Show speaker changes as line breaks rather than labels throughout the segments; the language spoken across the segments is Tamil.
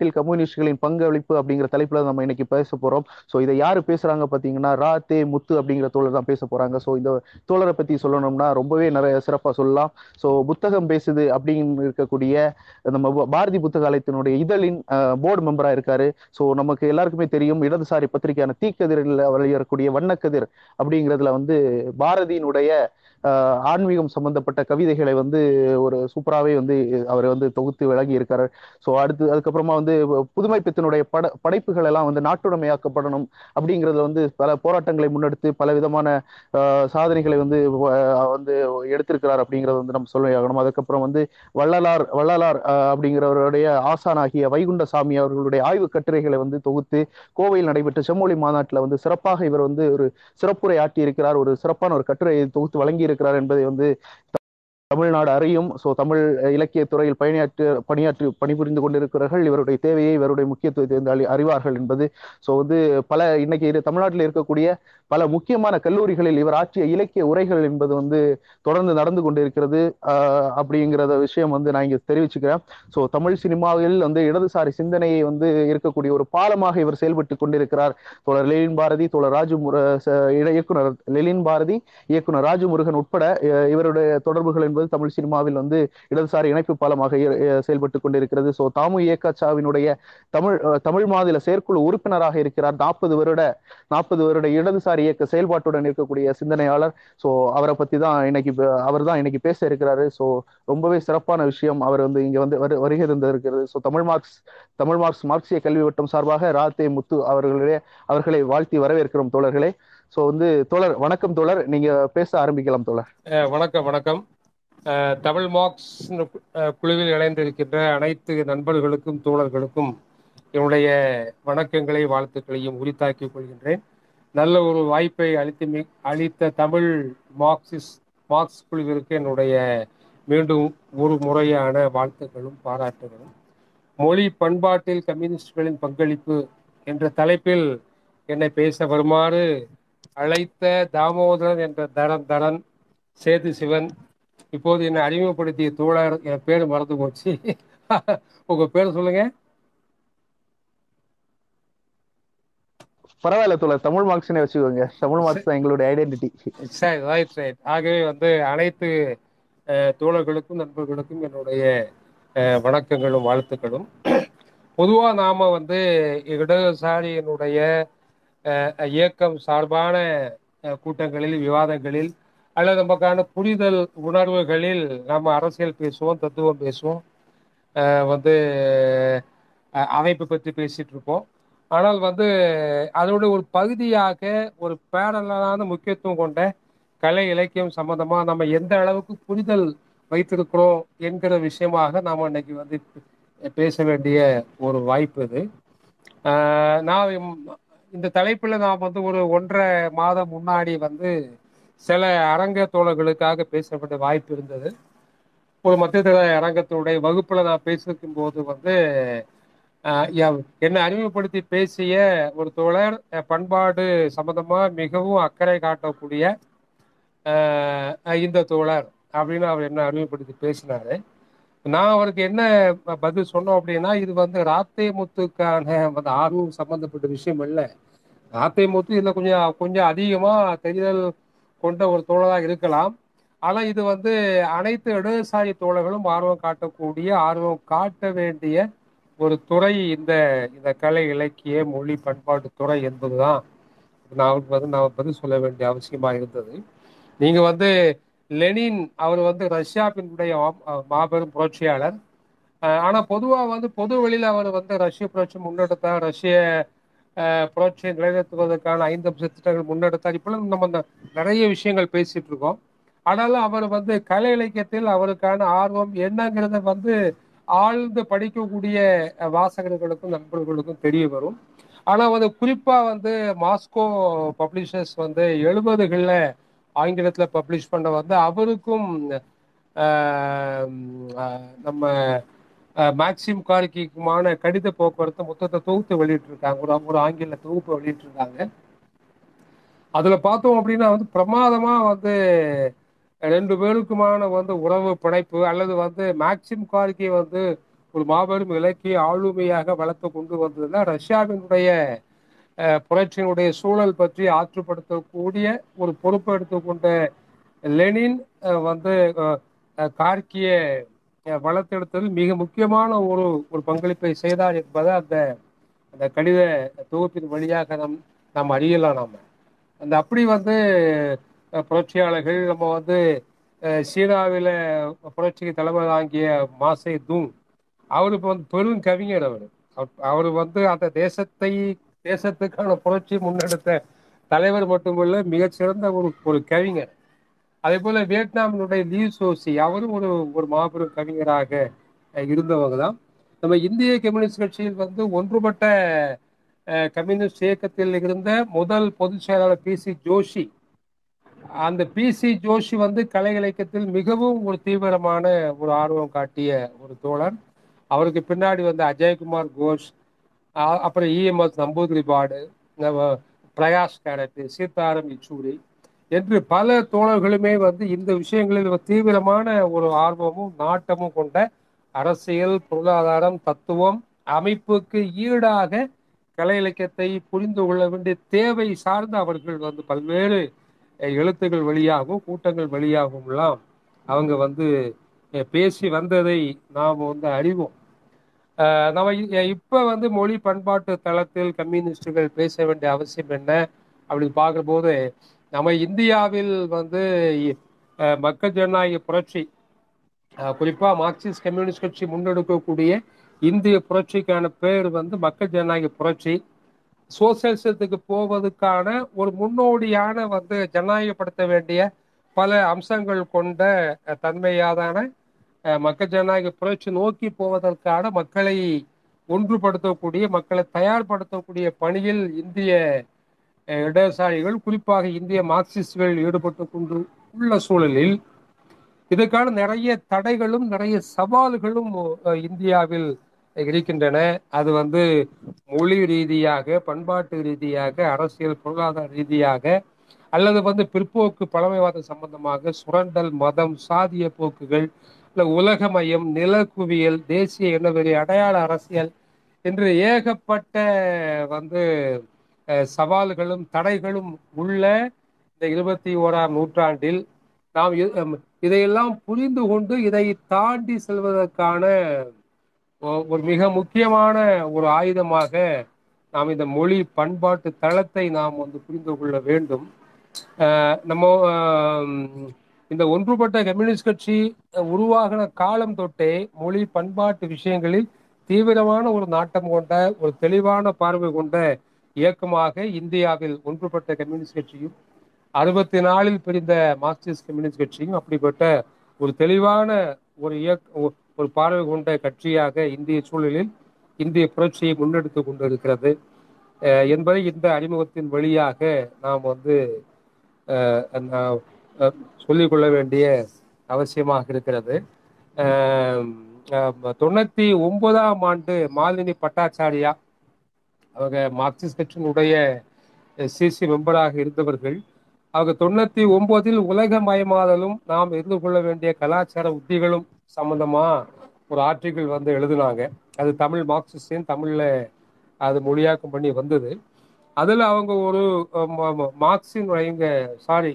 தமிழ்நாட்டில் கம்யூனிஸ்டுகளின் பங்களிப்பு அப்படிங்கிற தலைப்புல நம்ம இன்னைக்கு பேச போறோம். ஸோ இதை யாரு பேசுறாங்க பாத்தீங்கன்னா ரா தே முத்து அப்படிங்கிற தோழர் தான் பேச போறாங்க. ஸோ இந்த தோழரை பத்தி சொல்லணும்னா ரொம்பவே நிறைய சிறப்பா சொல்லலாம். ஸோ புத்தகம் பேசுது அப்படின்னு இருக்கக்கூடிய நம்ம பாரதி புத்தகாலயத்தினுடைய இதழின் போர்டு மெம்பரா இருக்காரு. ஸோ நமக்கு எல்லாருக்குமே தெரியும் இடதுசாரி பத்திரிகையான தீக்கதிரில் வெளியேறக்கூடிய வண்ணக்கதிர் அப்படிங்கிறதுல வந்து பாரதியினுடைய ஆன்மீகம் சம்பந்தப்பட்ட கவிதைகளை வந்து ஒரு சூப்பராகவே வந்து அவர் வந்து தொகுத்து விளங்கி இருக்காரு ஸோ அடுத்து அதுக்கப்புறமா வந்து புதுமை பித்தனுடைய பட படைப்புகள் எல்லாம் வந்து நாட்டுடைமையாக்கப்படணும் அப்படிங்கிறதுல வந்து பல போராட்டங்களை முன்னெடுத்து பல விதமான சாதனைகளை வந்து வந்து எடுத்திருக்கிறார் அப்படிங்கறத வந்து நம்ம சொல்லணும் அதுக்கப்புறம் வந்து வள்ளலார் வள்ளலார் அப்படிங்கிறவருடைய ஆசானாகிய வைகுண்டசாமி அவர்களுடைய ஆய்வு கட்டுரைகளை வந்து தொகுத்து கோவையில் நடைபெற்ற செம்மொழி மாநாட்டில் வந்து சிறப்பாக இவர் வந்து ஒரு சிறப்புரை ஆட்டி இருக்கிறார் ஒரு சிறப்பான ஒரு கட்டுரையை தொகுத்து வழங்கி இருக்கிறார் என்பதை வந்து தமிழ்நாடு அறியும். ஸோ தமிழ் இலக்கிய துறையில் பணியாற்றி பணியாற்றி பணிபுரிந்து கொண்டிருக்கிறார்கள் இவருடைய தேவையை இவருடைய முக்கியத்துவத்தை வந்து அறிவார்கள் என்பது. ஸோ வந்து பல இன்னைக்கு இரு- தமிழ்நாட்டில் இருக்கக்கூடிய பல முக்கியமான கல்லூரிகளில் இவர் ஆற்றிய இலக்கிய உரைகள் என்பது வந்து தொடர்ந்து நடந்து கொண்டிருக்கிறது. அப்படிங்கிறத விஷயம் வந்து நான் இங்கே தெரிவிச்சுக்கிறேன். ஸோ தமிழ் சினிமாவில் வந்து இடதுசாரி சிந்தனையை வந்து இருக்கக்கூடிய ஒரு பாலமாக இவர் செயல்பட்டு கொண்டிருக்கிறார். தோழர் லெலின் பாரதி தோழர் ராஜு இயக்குனர் லெலின் பாரதி இயக்குனர் ராஜு முருகன் உட்பட இவருடைய தொடர்புகள் என்பது என்பது தமிழ் சினிமாவில் வந்து இடதுசாரி இணைப்பு பாலமாக இ- செயல்பட்டு கொண்டிருக்கிறது. ஸோ தாமு ஏகாச்சாவினுடைய தமிழ் தமிழ் மாநில செயற்குழு உறுப்பினராக இருக்கிறார். நாற்பது வருட நாற்பது வருட இடதுசாரி இயக்க செயல்பாட்டுடன் இருக்கக்கூடிய சிந்தனையாளர். ஸோ அவரை பத்தி தான் இன்னைக்கு அவர் தான் இன்னைக்கு பேச இருக்கிறாரு. ஸோ ரொம்பவே சிறப்பான விஷயம் அவர் வந்து இங்க வந்து வருகை இருந்திருக்கிறது so Tamil Marx Tamil Marx மார்க்சிய கல்வி வட்டம் சார்பாக ராத்தே முத்து அவர்களுடைய அவர்களை வாழ்த்தி வரவேற்கிறோம் தோழர்களே. ஸோ வந்து தோழர் வணக்கம் தோழர். நீங்க பேச ஆரம்பிக்கலாம் தோழர்.
வணக்கம் வணக்கம். தமிழ் மார்க்ஸ் குழுவில் இணைந்திருக்கின்ற அனைத்து நண்பர்களுக்கும் தோழர்களுக்கும் என்னுடைய வணக்கங்களை வாழ்த்துக்களையும் உரித்தாக்கிக் கொள்கின்றேன். நல்ல ஒரு வாய்ப்பை அளித்து அளித்த தமிழ் மார்க்சிஸ் மார்க்ஸ் குழுவிற்கு என்னுடைய மீண்டும் ஒரு முறையான வாழ்த்துக்களும் பாராட்டுகளும். மொழி பண்பாட்டில் கம்யூனிஸ்டுகளின் பங்களிப்பு என்ற தலைப்பில் என்னை பேச வருமாறு அழைத்த தாமோதரன் என்ற தரன் தரன் சேது சிவன் இப்போது என்னை அறிமுகப்படுத்திய தோழர் என் பேர் மறந்து போச்சு. உங்க பேர் சொல்லுங்க.
பரவாயில்ல தோழர் தமிழ் மார்க்ஸ்னே வச்சுக்கோங்க. தமிழ் மார்க்ஸ் தான் எங்களுடைய ஐடென்டிட்டி
சரி ரைட் ரைட் ஆகவே வந்து அனைத்து தோழர்களுக்கும் நண்பர்களுக்கும் என்னுடைய வணக்கங்களும் வாழ்த்துக்களும். பொதுவாக நாம வந்து இடதுசாரியினுடைய இயக்கம் சார்பான கூட்டங்களில் விவாதங்களில் அல்லது நமக்கான புரிதல் உணர்வுகளில் நம்ம அரசியல் பேசுவோம் தத்துவம் பேசுவோம். வந்து அமைப்பு பற்றி பேசிட்டு இருப்போம். ஆனால் வந்து அதோட ஒரு பகுதியாக ஒரு பேரலான முக்கியத்துவம் கொண்ட கலை இலக்கியம் சம்பந்தமாக நம்ம எந்த அளவுக்கு புரிதல் வைத்திருக்கிறோம் என்கிற விஷயமாக நாம் இன்னைக்கு வந்து பேச வேண்டிய ஒரு வாய்ப்பு இது. நான் இந்த தலைப்பில் நான் வந்து ஒரு ஒன்றரை மாதம் முன்னாடி வந்து சில அரங்க தோழர்களுக்காக பேச வேண்டிய வாய்ப்பு இருந்தது. ஒரு மத்தியதர அரங்கத்தினுடைய வகுப்புல நான் பேசிருக்கும் போது வந்து யா- என்னை அறிமுகப்படுத்தி பேசிய ஒரு தோழர் பண்பாடு சம்பந்தமா மிகவும் அக்கறை காட்டக்கூடிய இந்த தோழர் அப்படின்னு அவர் என்ன அறிமுகப்படுத்தி பேசினாரு. நான் அவருக்கு என்ன பதில் சொன்னோம் அப்படின்னா இது வந்து ராத்தே முத்துக்கான வந்து ஆர்வம் சம்பந்தப்பட்ட விஷயம் இல்லை. ராத்தே முத்து இதுல கொஞ்சம் கொஞ்சம் அதிகமா தெரிதல் கொண்ட ஒரு தோழராக இருக்கலாம். ஆனா இது வந்து அனைத்து இடதுசாரி தோழர்களும் ஆர்வம் காட்டக்கூடிய ஆர்வம் காட்ட வேண்டிய ஒரு துறை இந்த இந்த கலை இலக்கிய மொழி பண்பாட்டு துறை என்பதுதான். நான் வந்து நான் பதில் சொல்ல வேண்டிய அவசியமா இருந்தது. நீங்க வந்து லெனின் அவர் வந்து ரஷ்யாவினுடைய மாபெரும் புரட்சியாளர். ஆனால் ஆனா பொதுவா வந்து பொது வெளியில அவர் வந்து ரஷ்ய புரட்சி முன்னெடுத்தார். ரஷ்ய புரட்சியை நிலைநிறுத்துவதற்கான ஐந்து அம்ச திட்டங்கள் முன்னெடுத்தார். இப்பெல்லாம் நம்ம அந்த நிறைய விஷயங்கள் பேசிட்டு இருக்கோம் ஆனாலும் அவர் வந்து கலை இலக்கியத்தில் அவருக்கான ஆர்வம் என்னங்கிறத வந்து ஆழ்ந்து படிக்கக்கூடிய வாசகர்களுக்கும் நண்பர்களுக்கும் தெரிய வரும். ஆனால் வந்து குறிப்பாக வந்து மாஸ்கோ பப்ளிஷர்ஸ் வந்து எழுபதுகளில் ஆங்கிலத்தில் பப்ளிஷ் பண்ண வந்து அவருக்கும் நம்ம மேக்சிம் கார்கிக்குமான கடித போக்குவரத்து மொத்தத்தை தொகுத்து வெளியிட்டிருக்காங்க. ஒரு ஒரு ஆங்கில தொகுப்பு வெளியிட்டிருக்காங்க. அதுல பார்த்தோம் அப்படின்னா வந்து பிரமாதமா வந்து ரெண்டு பேருக்குமான வந்து உறவு பிணைப்பு அல்லது வந்து மேக்சிம் கார்கி வந்து ஒரு மாபெரும் இலக்கிய ஆளுமையாக வளர்த்து கொண்டு வந்ததுல ரஷ்யாவினுடைய அஹ், புரட்சியினுடைய சூழல் பற்றி ஆற்றுப்படுத்தக்கூடிய ஒரு பொறுப்பை எடுத்துக்கொண்ட லெனின் அஹ், வந்து கார்கியை வளர்த்தெடுத்ததில் மிக முக்கியமான ஒரு ஒரு பங்களிப்பை செய்தார் என்பதை அந்த அந்த கடித தொகுப்பின் வழியாக நம் நாம் அறியலாம் நாம. அந்த அப்படி வந்து புரட்சியாளர்கள் நம்ம வந்து சீனாவில் புரட்சிக்கு தலைமை தாங்கிய மாசே தூங் அவர் இப்போ வந்து பெரும் கவிஞர் அவர். அவர் வந்து அந்த தேசத்தை தேசத்துக்கான புரட்சி முன்னெடுத்த தலைவர் மட்டுமல்ல மிகச்சிறந்த ஒரு ஒரு கவிஞர். அதே போல வியட்நாமினுடைய லீ சோசி அவரும் ஒரு ஒரு மாபெரும் கவிஞராக இருந்தவங்க தான் நம்ம இந்திய கம்யூனிஸ்ட் கட்சியில் வந்து ஒன்றுபட்ட கம்யூனிஸ்ட் இயக்கத்தில் இருந்த முதல் பொதுச் செயலாளர் பி சி ஜோஷி அந்த பி சி ஜோஷி வந்து கலை இலக்கியத்தில் மிகவும் ஒரு தீவிரமான ஒரு ஆர்வம் காட்டிய ஒரு தோழர். அவருக்கு பின்னாடி வந்து அஜய்குமார் கோஷ் அப்புறம் இஎம்எஸ் நம்பூதிரி பாடு பிரகாஷ் கேரட் சீதாராம் யெச்சூரி என்று பல தோழர்களுமே வந்து இந்த விஷயங்களில் தீவிரமான ஒரு ஆர்வமும் நாட்டமும் கொண்ட அரசியல் பொருளாதாரம் தத்துவம் அமைப்புக்கு ஈடாக கலை இலக்கியத்தை புரிந்து கொள்ள வேண்டிய தேவை சார்ந்து அவர்கள் வந்து பல்வேறு எழுத்துக்கள் வழியாகவும் கூட்டங்கள் வழியாகவும் எல்லாம் அவங்க வந்து பேசி வந்ததை நாம் வந்து அறிவோம். நம்ம இ- இப்ப வந்து மொழி பண்பாட்டு தளத்தில் கம்யூனிஸ்டுகள் பேச வேண்டிய அவசியம் என்ன? அப்படின்னு பார்க்கும்போது நம்ம இந்தியாவில் வந்து மக்கள் ஜனநாயக புரட்சி அஹ், குறிப்பா மார்க்சிஸ்ட் கம்யூனிஸ்ட் கட்சி முன்னெடுக்கக்கூடிய இந்திய புரட்சிக்கான பேர் வந்து மக்கள் ஜனநாயக புரட்சி. சோசியலிசத்துக்கு போவதற்கான ஒரு முன்னோடியான வந்து ஜனநாயகப்படுத்த வேண்டிய பல அம்சங்கள் கொண்ட தன்மையாதான அஹ், மக்கள் ஜனநாயக புரட்சி நோக்கி போவதற்கான மக்களை ஒன்றுபடுத்தக்கூடிய மக்களை தயார்படுத்தக்கூடிய பணியில் இந்திய இடதுசாரிகள் குறிப்பாக இந்திய மார்க்சிஸ்டுகள் ஈடுபட்டு கொண்டு உள்ள சூழலில் இதற்கான நிறைய தடைகளும் நிறைய சவால்களும் இந்தியாவில் இருக்கின்றன. அது வந்து மொழி ரீதியாக பண்பாட்டு ரீதியாக அரசியல் பொருளாதார ரீதியாக அல்லது வந்து பிற்போக்கு பழமைவாத சம்பந்தமாக சுரண்டல் மதம் சாதிய போக்குகள் இல்ல உலகமயம் நிலக்குவியல் தேசிய இனவெறி அடையாள அரசியல் என்று ஏகப்பட்ட வந்து சவால்களும் தடைகளும் உள்ள இந்த இருபத்தி ஓராம் நூற்றாண்டில் நாம் இதையெல்லாம் புரிந்து கொண்டு இதை தாண்டி செல்வதற்கான ஒ- ஒரு மிக முக்கியமான ஒரு ஆயுதமாக நாம் இந்த மொழி பண்பாட்டு தளத்தை நாம் வந்து புரிந்து கொள்ள வேண்டும். நம்ம இந்த ஒன்றுபட்ட கம்யூனிஸ்ட் கட்சி உருவாகின காலம் தொட்டே மொழி பண்பாட்டு விஷயங்களில் தீவிரமான ஒரு நாட்டம் கொண்ட ஒரு தெளிவான பார்வை கொண்ட இயக்கமாக இந்தியாவில் ஒன்றுபட்ட கம்யூனிஸ்ட் கட்சியும் அறுபத்தி நாலில் பிரிந்த மார்க்சிஸ்ட் கம்யூனிஸ்ட் கட்சியும் அப்படிப்பட்ட ஒரு தெளிவான ஒரு இயக்க ஒரு பார்வை கொண்ட கட்சியாக இந்திய சூழலில் இந்திய புரட்சியை முன்னெடுத்து கொண்டிருக்கிறது. அஹ் என்பதை இந்த அறிமுகத்தின் வழியாக நாம் வந்து அஹ், நான், அஹ், சொல்லிக்கொள்ள வேண்டிய அவசியமாக இருக்கிறது. தொண்ணூத்தி ஒன்பதாம் ஆண்டு மாலினி பட்டாச்சாரியா அவங்க மார்க்சிஸ்ட் கட்சியினுடைய சிசி மெம்பராக இருந்தவர்கள் அவங்க தொண்ணூத்தி ஒன்பதில் உலகமயமாதலும் நாம் இருந்து கொள்ள வேண்டிய கலாச்சார உத்திகளும் சம்பந்தமா ஒரு ஆர்டிகிள் வந்து எழுதினாங்க. அது தமிழ் மார்க்சிஸ்டின் தமிழ்ல அது மொழியாக்கம் பண்ணி வந்தது. அதுல அவங்க ஒரு அஹ், மார்க்சின் சாரி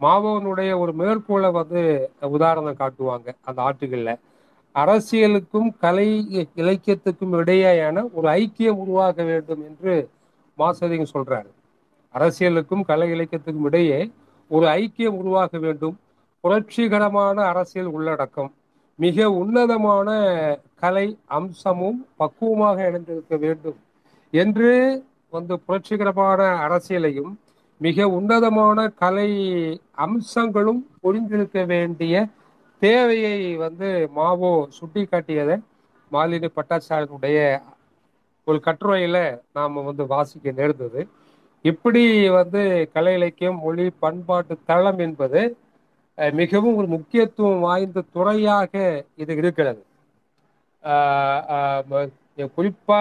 மாவோனுடைய ஒரு மேற்கோளை வந்து உதாரணம் காட்டுவாங்க அந்த ஆர்டிகிள்ல அரசியலுக்கும் கலை இலக்கியத்துக்கும் இடையேயான ஒரு ஐக்கியம் உருவாக வேண்டும் என்று மாசதிங்க சொல்றாரு. அரசியலுக்கும் கலை இலக்கியத்துக்கும் இடையே ஒரு ஐக்கியம் உருவாக வேண்டும். புரட்சிகரமான அரசியல் உள்ளடக்கம் மிக உன்னதமான கலை அம்சமும் பக்குவமாக இணைந்திருக்க வேண்டும் என்று வந்து புரட்சிகரமான அரசியலையும் மிக உன்னதமான கலை அம்சங்களும் புரிந்திருக்க வேண்டிய தேவையை வந்து மாவோ சுட்டி காட்டியதை மாலினி பட்டாச்சாரியனுடைய ஒரு கட்டுரையில நாம வந்து வாசிக்க நேர்ந்தது. இப்படி வந்து கலை இலக்கியம் மொழி பண்பாட்டு தளம் என்பது மிகவும் ஒரு முக்கியத்துவம் வாய்ந்த துறையாக இது இருக்கிறது. குறிப்பா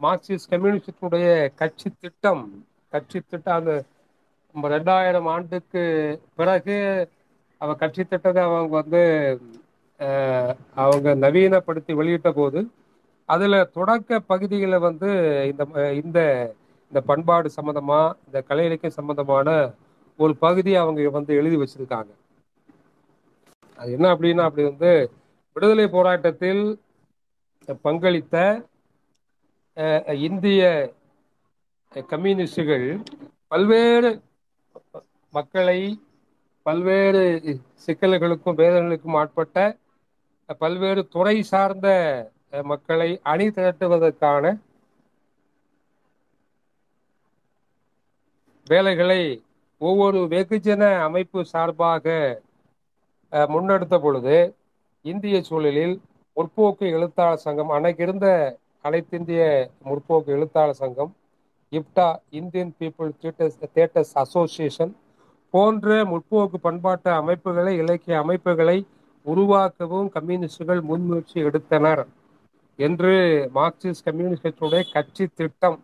மார்க்சிஸ்ட் கம்யூனிஸ்டுடைய கட்சி திட்டம் கட்சி திட்டம் அந்த ரெண்டாயிரம் ஆண்டுக்கு பிறகு அவ கட்சி திட்டத்தை அவங்க வந்து அவங்க நவீனப்படுத்தி வெளியிட்ட போது அதுல தொடக்க பகுதிகளை வந்து இந்த இந்த இந்த பண்பாடு சம்பந்தமா இந்த கலை இலக்கியம் சம்பந்தமான ஒரு பகுதி அவங்க வந்து எழுதி வச்சிருக்காங்க. அது என்ன அப்படின்னா அப்படி வந்து விடுதலை போராட்டத்தில் பங்களித்த அஹ், இந்திய கம்யூனிஸ்டுகள் பல்வேறு மக்களை பல்வேறு சிக்கல்களுக்கும் வேதனைகளுக்கும் ஆட்பட்ட பல்வேறு துறை சார்ந்த மக்களை அணி திரட்டுவதற்கான வேலைகளை ஒவ்வொரு வெகுஜன அமைப்பு சார்பாக அஹ், முன்னெடுத்த பொழுது இந்திய சூழலில் முற்போக்கு எழுத்தாளர் சங்கம் அன்னைக்கு இருந்த அனைத்திந்திய முற்போக்கு எழுத்தாளர் சங்கம் IPTA Indian People Theatres Theatres Association போன்ற முற்போக்கு பண்பாட்டு அமைப்புகளை இலக்கிய அமைப்புகளை உருவாக்கவும் கம்யூனிஸ்டுகள் முன்முயற்சி எடுத்தனர் என்று மார்க்சிஸ்ட் கம்யூனிஸ்ட் கட்சியுடைய கட்சி திட்டம்.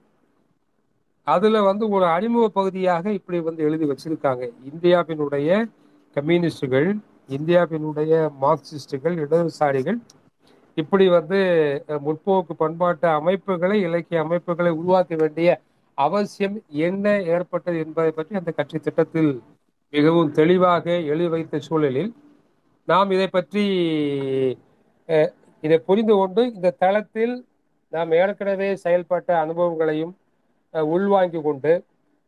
அதுல வந்து ஒரு அறிமுக பகுதியாக இப்படி வந்து எழுதி வச்சிருக்காங்க. இந்தியாவினுடைய கம்யூனிஸ்டுகள் இந்தியாவினுடைய மார்க்சிஸ்டுகள் இடதுசாரிகள் இப்படி வந்து முற்போக்கு பண்பாட்டு அமைப்புகளை இலக்கிய அமைப்புகளை உருவாக்க வேண்டிய அவசியம் என்ன ஏற்பட்டது என்பதை பற்றி அந்த கட்சி திட்டத்தில் மிகவும் தெளிவாக எழுதி வைத்த சூழலில் நாம் இதை பற்றி இதை புரிந்து கொண்டு இந்த தளத்தில் நாம் ஏற்கனவே செயல்பட்ட அனுபவங்களையும் உள்வாங்கி கொண்டு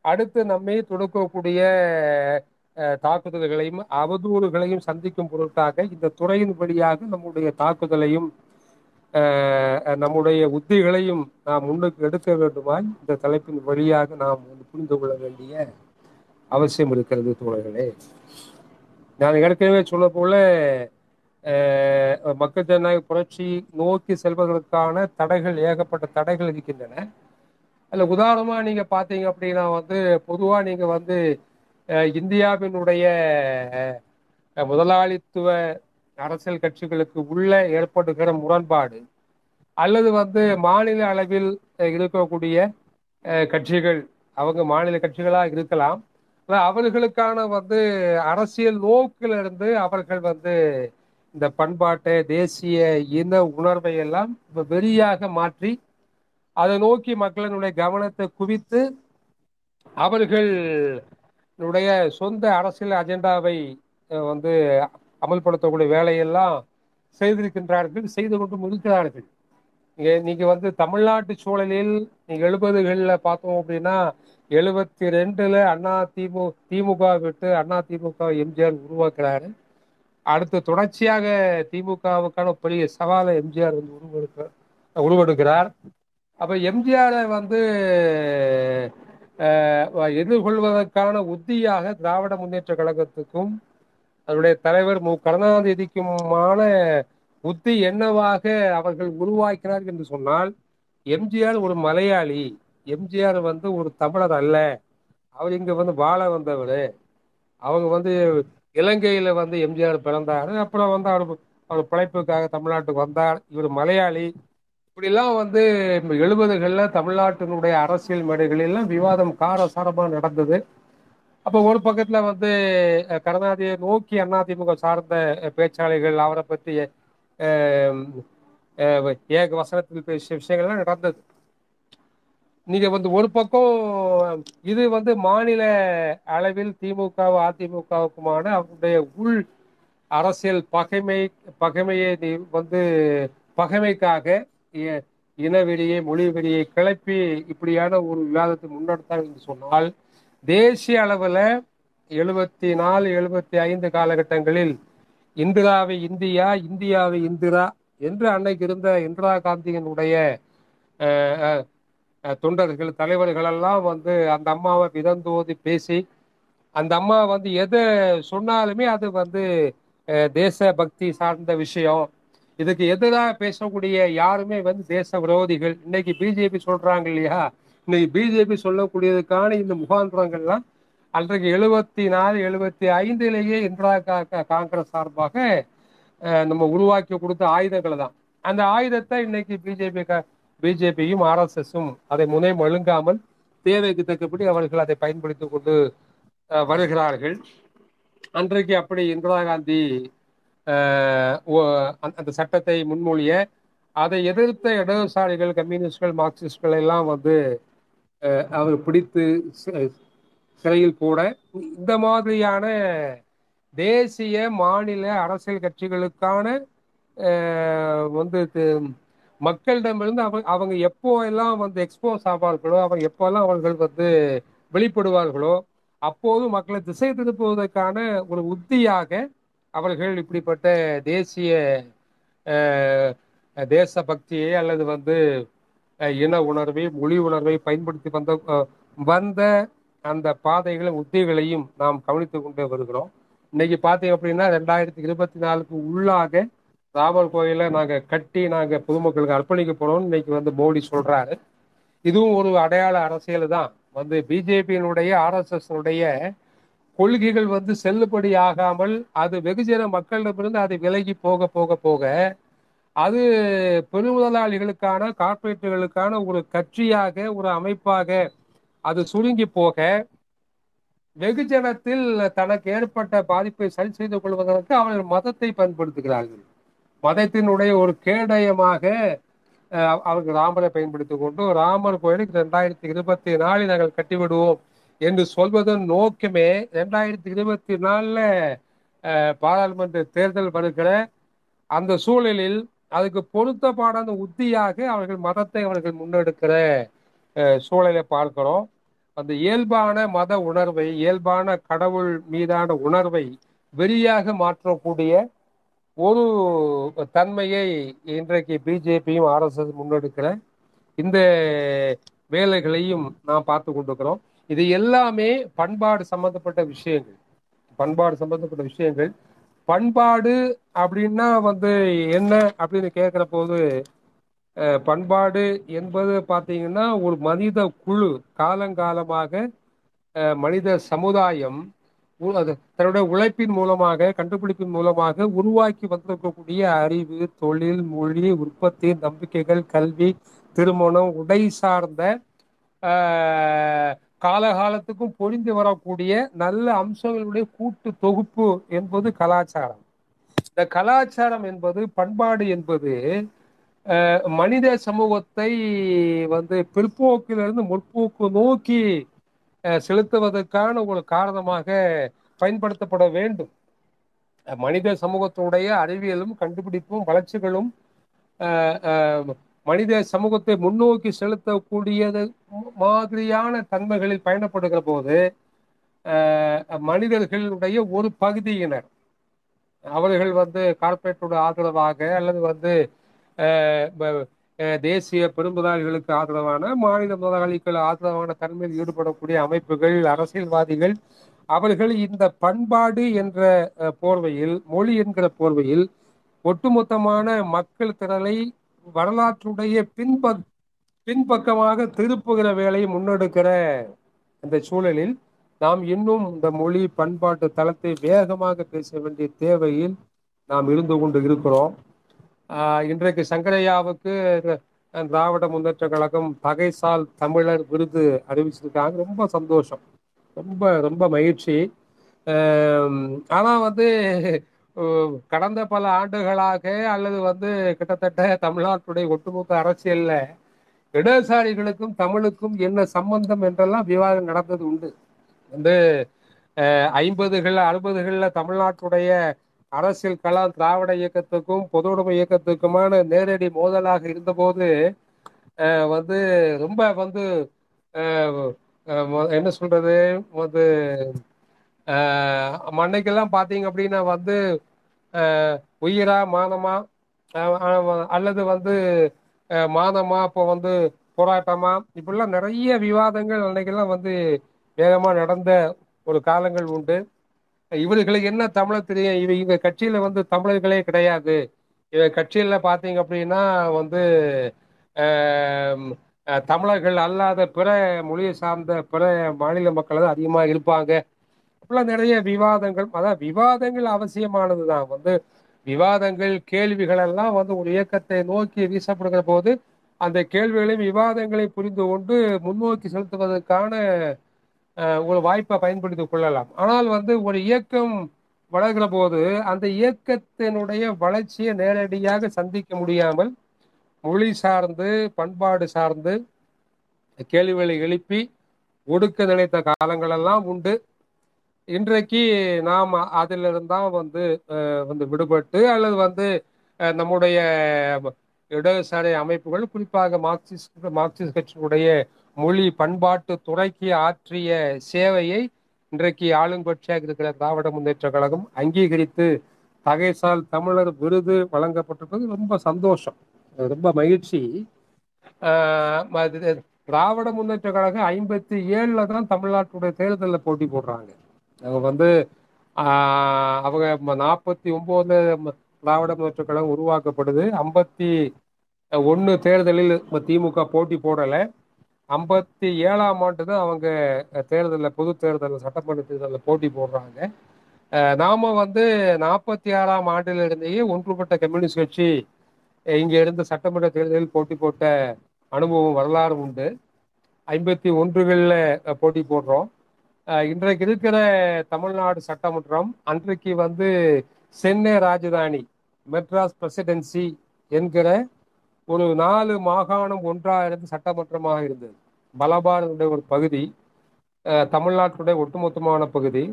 அடுத்து நம்மை தொடுக்கக்கூடிய தாக்குதல்களையும் அவதூறுகளையும் சந்திக்கும் பொருட்டாக இந்த துறையின் வழியாக நம்முடைய தாக்குதலையும் நம்முடைய உத்திகளையும் நாம் முன்னுக்கு எடுக்க வேண்டுமாய் இந்த தலைப்பின் வழியாக நாம் புரிந்து கொள்ள வேண்டிய அவசியம் இருக்கிறது தோழர்களே. நான் ஏற்கனவே சொல்ல போல மக்கள் ஜனநாயக புரட்சி நோக்கி செல்வதற்கான தடைகள் ஏகப்பட்ட தடைகள் இருக்கின்றன. அதுல உதாரணமா நீங்க பார்த்தீங்க அப்படின்னா வந்து பொதுவா நீங்க வந்து அஹ், இந்தியாவினுடைய அஹ், முதலாளித்துவ அரசியல் கட்சிகளுக்கு உள்ள ஏற்படுகிற முரண்பாடு அல்லது வந்து மாநில அளவில் அஹ், இருக்கக்கூடிய அஹ், கட்சிகள் அவங்க மாநில கட்சிகளா இருக்கலாம். அவர்களுக்கான வந்து அரசியல் நோக்கில் இருந்து அவர்கள் வந்து இந்த பண்பாட்டை தேசிய இன உணர்வை எல்லாம் வெறியாக மாற்றி அதை நோக்கி மக்களினுடைய கவனத்தை குவித்து அவர்களுடைய சொந்த அரசியல் அஜெண்டாவை வந்து அமல்படுத்தக்கூடிய வேலையெல்லாம் செய்திருக்கின்றார்கள் செய்து கொண்டும் இருக்கிறார்கள் இங்கே நீங்கள் வந்து தமிழ்நாட்டு சூழலில் நீங்கள் எழுபதுகளில் பார்த்தோம் அப்படின்னா எழுபத்தி ரெண்டுல அண்ணா திமு திமுக விட்டு அண்ணா திமுக எம்ஜிஆர் உருவாக்குறாரு. அடுத்து தொடர்ச்சியாக திமுகவுக்கான பெரிய சவாலை எம்ஜிஆர் வந்து உருவெடுக்க உருவெடுக்கிறார். அப்ப எம்ஜிஆரை வந்து எதிர்கொள்வதற்கான உத்தியாக திராவிட முன்னேற்ற கழகத்துக்கும் அதனுடைய தலைவர் மு. கருணாநிதிக்குமான உத்தி என்னவாக அவர்கள் உருவாக்கினார் என்று சொன்னால் எம்ஜிஆர் ஒரு மலையாளி. எம்ஜிஆர் வந்து ஒரு தமிழர் அல்ல. அவர் இங்க வந்து வாழ வந்தவர். அவங்க வந்து இலங்கையில வந்து எம்ஜிஆர் பிறந்தாரு. அப்புறம் வந்து அவர் அவர் பிழைப்புக்காக தமிழ்நாட்டுக்கு வந்தார். இவர் மலையாளி. இப்படிலாம் வந்து எழுபதுகள்ல தமிழ்நாட்டினுடைய அரசியல் மேடைகளெல்லாம் விவாதம் காரசாரமா நடந்தது. அப்போ ஒரு பக்கத்துல வந்து கருணாநிதியை நோக்கி அதிமுக சார்ந்த பேச்சாளிகள் அவரை பற்றி ஏக வசனத்தில் பேசிய விஷயங்கள்லாம் நடந்தது. நீங்க வந்து ஒரு பக்கம் இது வந்து மாநில அளவில் திமுக அதிமுகவுக்குமான அவருடைய உள் அரசியல் பகைமை பகைமையை நீ வந்து பகைமைக்காக இ- இனவெறியை மொழி வெறியை கிளப்பி இப்படியான ஒரு விவாதத்தை முன்னெடுத்தார் என்று சொன்னால் தேசிய அளவில் எழுபத்தி நாலு எழுபத்தி ஐந்து காலகட்டங்களில் இந்திராவை இந்தியா இந்தியாவை இந்திரா என்று அன்னைக்கு இருந்த இந்திரா காந்தியினுடைய தொண்டர்கள் தலைவர்கள் எல்லாம் வந்து அந்த அம்மாவை விதந்தோதி பேசி அந்த அம்மா வந்து எதை சொன்னாலுமே அது வந்து தேச பக்தி சார்ந்த விஷயம். இதுக்கு எதிராக பேசக்கூடிய யாருமே வந்து தேச விரோதிகள். இன்னைக்கு பிஜேபி சொல்றாங்க இல்லையா? இன்னைக்கு பிஜேபி சொல்லக்கூடியதுக்கான இந்த முகாந்திரங்கள்லாம் அன்றைக்கு எழுபத்தி நாலு எழுபத்தி ஐந்திலேயே இந்திரா காங்கிரஸ் சார்பாக நம்ம உருவாக்கி கொடுத்த ஆயுதங்கள் தான் அந்த ஆயுதத்தை இன்னைக்கு பிஜேபி பிஜேபியும் ஆர்எஸ்எஸும் அதை முனை மழுங்காமல் தேவைக்கு தக்கப்படி அவர்கள் அதை பயன்படுத்திக் கொண்டு அஹ், வருகிறார்கள். அன்றைக்கு அப்படி இந்திரா காந்தி அஹ், அந்த அந்த சட்டத்தை முன்மொழிய அதை எதிர்த்த இடதுசாரிகள் கம்யூனிஸ்ட்கள் மார்க்சிஸ்ட்கள் எல்லாம் வந்து அஹ், அவர் பிடித்து சிறையில் போட இந்த மாதிரியான தேசிய மாநில அரசியல் கட்சிகளுக்கான அஹ், வந்து மக்களிடமிருந்து அவங்க அவங்க எப்போ எல்லாம் வந்து எக்ஸ்போஸ் ஆவார்களோ அவங்க எப்போல்லாம் அவர்கள் வந்து வெளிப்படுவார்களோ அப்போது மக்களை திசை திருப்புவதற்கான ஒரு உத்தியாக அவர்கள் இப்படிப்பட்ட தேசிய தேசபக்தியை அல்லது வந்து இன உணர்வை மொழி உணர்வை பயன்படுத்தி வந்த வந்த அந்த பாதைகளும் உத்திகளையும் நாம் கவனித்து கொண்டே வருகிறோம். இன்னைக்கு பார்த்தீங்க அப்படின்னா ரெண்டாயிரத்தி இருபத்தி நாலுக்கு உள்ளாக ராமர் கோயிலை நாங்க கட்டி நாங்க பொதுமக்களுக்கு அர்ப்பணிக்க போறோம் இன்னைக்கு வந்து மோடி சொல்றாரு. இதுவும் ஒரு அடையாள அரசியல் தான். வந்து பிஜேபியினுடைய ஆர்எஸ்எஸ்னுடைய கொள்கைகள் வந்து செல்லுபடி ஆகாமல் அது வெகுஜன மக்களிடமிருந்து அது விலகி போக போக போக அது பெருமுதலாளிகளுக்கான கார்ப்பரேட்டுகளுக்கான ஒரு கட்சியாக ஒரு அமைப்பாக அது சுருங்கி போக வெகுஜனத்தில் தனக்கு ஏற்பட்ட பாதிப்பை சரி செய்து கொள்வதற்கு அவர்கள் மதத்தை பயன்படுத்துகிறார்கள். மதத்தினுடைய ஒரு கேடயமாக அவர்கள் ராமரை பயன்படுத்திக் கொண்டு ராமர் கோயிலுக்கு ரெண்டாயிரத்தி இருபத்தி நாலில் நாங்கள் கட்டிவிடுவோம் என்று சொல்வதன் நோக்கமே ரெண்டாயிரத்தி இருபத்தி நாலில் பாராளுமன்ற தேர்தல் வருகிற அந்த சூழலில் அதுக்கு பொருத்தப்பாடான உத்தியாக அவர்கள் மதத்தை அவர்கள் முன்னெடுக்கிற சூழலை பார்க்கிறோம். அந்த இயல்பான மத உணர்வை இயல்பான கடவுள் மீதான உணர்வை வெறியாக மாற்றக்கூடிய ஒரு தன்மையை இன்றைக்கு பிஜேபியும் ஆர்எஸ்எஸ் முன்னெடுக்கிற இந்த வேலைகளையும் நாம் பார்த்து கொண்டிருக்கிறோம். இது எல்லாமே பண்பாடு சம்பந்தப்பட்ட விஷயங்கள். பண்பாடு சம்பந்தப்பட்ட விஷயங்கள். பண்பாடு அப்படின்னா வந்து என்ன அப்படின்னு கேட்குற போது பண்பாடு என்பது பார்த்தீங்கன்னா ஒரு மனித குழு. காலங்காலமாக மனித சமுதாயம் தன்னுடைய உழைப்பின் மூலமாக கண்டுபிடிப்பின் மூலமாக உருவாக்கி வந்திருக்கக்கூடிய அறிவு தொழில் மொழி உற்பத்தி நம்பிக்கைகள் கல்வி திருமணம் உடை சார்ந்த ஆஹ், காலகாலத்துக்கும் பொழிந்து வரக்கூடிய நல்ல அம்சங்களுடைய கூட்டு தொகுப்பு என்பது கலாச்சாரம். இந்த கலாச்சாரம் என்பது பண்பாடு என்பது மனித சமூகத்தை வந்து பிற்போக்கிலிருந்து முற்போக்கு நோக்கி செலுத்துவதற்கான ஒரு காரணமாக பயன்படுத்தப்பட வேண்டும். மனித சமூகத்துடைய அறிவியலும் கண்டுபிடிப்பும் வளர்ச்சிகளும் மனித சமூகத்தை முன்னோக்கி செலுத்தக்கூடியது மாதிரியான தன்மைகளில் பயணப்படுகிற போது மனிதர்களுடைய ஒரு பகுதியினர் அவர்கள் வந்து கார்ப்பரேட்டோட ஆதரவாக அல்லது வந்து தேசிய பெரும்புதாரிகளுக்கு ஆதரவான மாநில முதலாளிகள் ஆதரவான தன்மையில் ஈடுபடக்கூடிய அமைப்புகள் அரசியல்வாதிகள் அவர்கள் இந்த பண்பாடு என்ற போர்வையில் மொழி என்கிற போர்வையில் ஒட்டுமொத்தமான மக்கள் திரளை வரலாற்றுடைய பின்ப பின்பக்கமாக திருப்புகிற வேலையை முன்னெடுக்கிற இந்த சூழலில் நாம் இன்னும் இந்த மொழி பண்பாட்டு தளத்தை வேகமாக பேச வேண்டிய தேவையில் நாம் இருந்து கொண்டு இருக்கிறோம். இன்றைக்கு சங்கரையாவுக்கு திராவிட முன்னேற்ற கழகம் பகைசால் தமிழர் விருது அறிவிச்சிருக்காங்க. ரொம்ப சந்தோஷம். ரொம்ப ரொம்ப மகிழ்ச்சி. ஆனால் வந்து கடந்த பல ஆண்டுகளாக அல்லது வந்து கிட்டத்தட்ட தமிழ்நாட்டுடைய ஒட்டுமொத்த அரசியல்ல இடதுசாரிகளுக்கும் தமிழுக்கும் என்ன சம்பந்தம் என்றெல்லாம் விவாதம் நடந்தது உண்டு. வந்து ஐம்பதுகள் அறுபதுகளில் தமிழ்நாட்டுடைய அரசியல் களம் திராவிட இயக்கத்துக்கும் பொதுவுடைமை இயக்கத்துக்குமான நேரடி மோதலாக இருந்தபோது வந்து ரொம்ப வந்து என்ன சொல்றது வந்து அஹ், அன்னைக்கெல்லாம் பார்த்தீங்க அப்படின்னா வந்து உயிரா மானமா அஹ், அல்லது வந்து அஹ், மானமா இப்போ வந்து போராட்டமா இப்படிலாம் நிறைய விவாதங்கள் அன்னைக்கெல்லாம் வந்து வேகமா நடந்த ஒரு காலங்கள் உண்டு. இவர்களுக்கு என்ன தமிழ தெரியும்? இவ இவங்க கட்சியில வந்து தமிழர்களே கிடையாது. இவ கட்சியில பாத்தீங்க அப்படின்னா வந்து தமிழர்கள் அல்லாத பிற மொழியை சார்ந்த பிற மாநில மக்கள் தான் அதிகமாக இருப்பாங்க. அப்படிலாம் நிறைய விவாதங்கள் அதான் விவாதங்கள் அவசியமானது தான் வந்து விவாதங்கள் கேள்விகள் எல்லாம் வந்து ஒரு இயக்கத்தை நோக்கி வீசப்படுகிற போது அந்த கேள்விகளையும் விவாதங்களை புரிந்து கொண்டு முன்னோக்கி செலுத்துவதற்கான ஒரு வாய்ப்பை பயன்படுத்திக் கொள்ளலாம். ஆனால் வந்து ஒரு இயக்கம் வளர்கிற போது அந்த இயக்கத்தினுடைய வளர்ச்சியை நேரடியாக சந்திக்க முடியாமல் மொழி சார்ந்து பண்பாடு சார்ந்து கேள்விகளை எழுப்பி ஒடுக்க நினைத்த காலங்களெல்லாம் உண்டு. இன்றைக்கு நாம் அதிலிருந்து தான் வந்து அஹ், வந்து விடுபட்டு அல்லது வந்து அஹ், நம்முடைய இடதுசாரி அமைப்புகள் குறிப்பாக மார்க்சிஸ்ட் மார்க்சிஸ்ட் கட்சியினுடைய மொழி பண்பாட்டு துறைக்கு ஆற்றிய சேவையை இன்றைக்கு ஆளுங்கட்சியாக இருக்கிற திராவிட முன்னேற்ற கழகம் அங்கீகரித்து தகைசால் தமிழர் விருது வழங்கப்பட்டிருப்பது ரொம்ப சந்தோஷம். ரொம்ப மகிழ்ச்சி. ஆஹ் திராவிட முன்னேற்ற கழகம் ஐம்பத்தி ஏழுல தான் தமிழ்நாட்டுடைய தேர்தலில் போட்டி போடுறாங்க. அவங்க வந்து ஆஹ் அவங்க நாற்பத்தி ஒன்பதுல திராவிட முன்னேற்ற கழகம் உருவாக்கப்படுது. ஐம்பத்தி ஒன்று தேர்தலில் திமுக போட்டி போடலை. ஐம்பத்தி ஏழாம் ஆண்டு தான் அவங்க தேர்தலில் பொது தேர்தலில் சட்டமன்ற தேர்தலில் போட்டி போடுறாங்க. நாம வந்து நாற்பத்தி ஆறாம் ஆண்டில் இருந்தே ஒன்றுபட்ட கம்யூனிஸ்ட் கட்சி இங்க இருந்து சட்டமன்ற தேர்தலில் போட்டி போட்ட அனுபவம் வரலாறு உண்டு. ஐம்பத்தி ஒன்றுகளில் போட்டி போடுறோம். இன்றைக்கு இருக்கிற தமிழ்நாடு சட்டமன்றம் அன்றைக்கு வந்து சென்னை ராஜதானி மெட்ராஸ் பிரசிடென்சி என்கிற ஒரு நாலு மாகாணம் ஒன்றாக இருந்து சட்டமன்றமாக இருந்தது. மலபாருடைய ஒரு பகுதி தமிழ்நாட்டுடைய ஒட்டுமொத்தமான பகுதி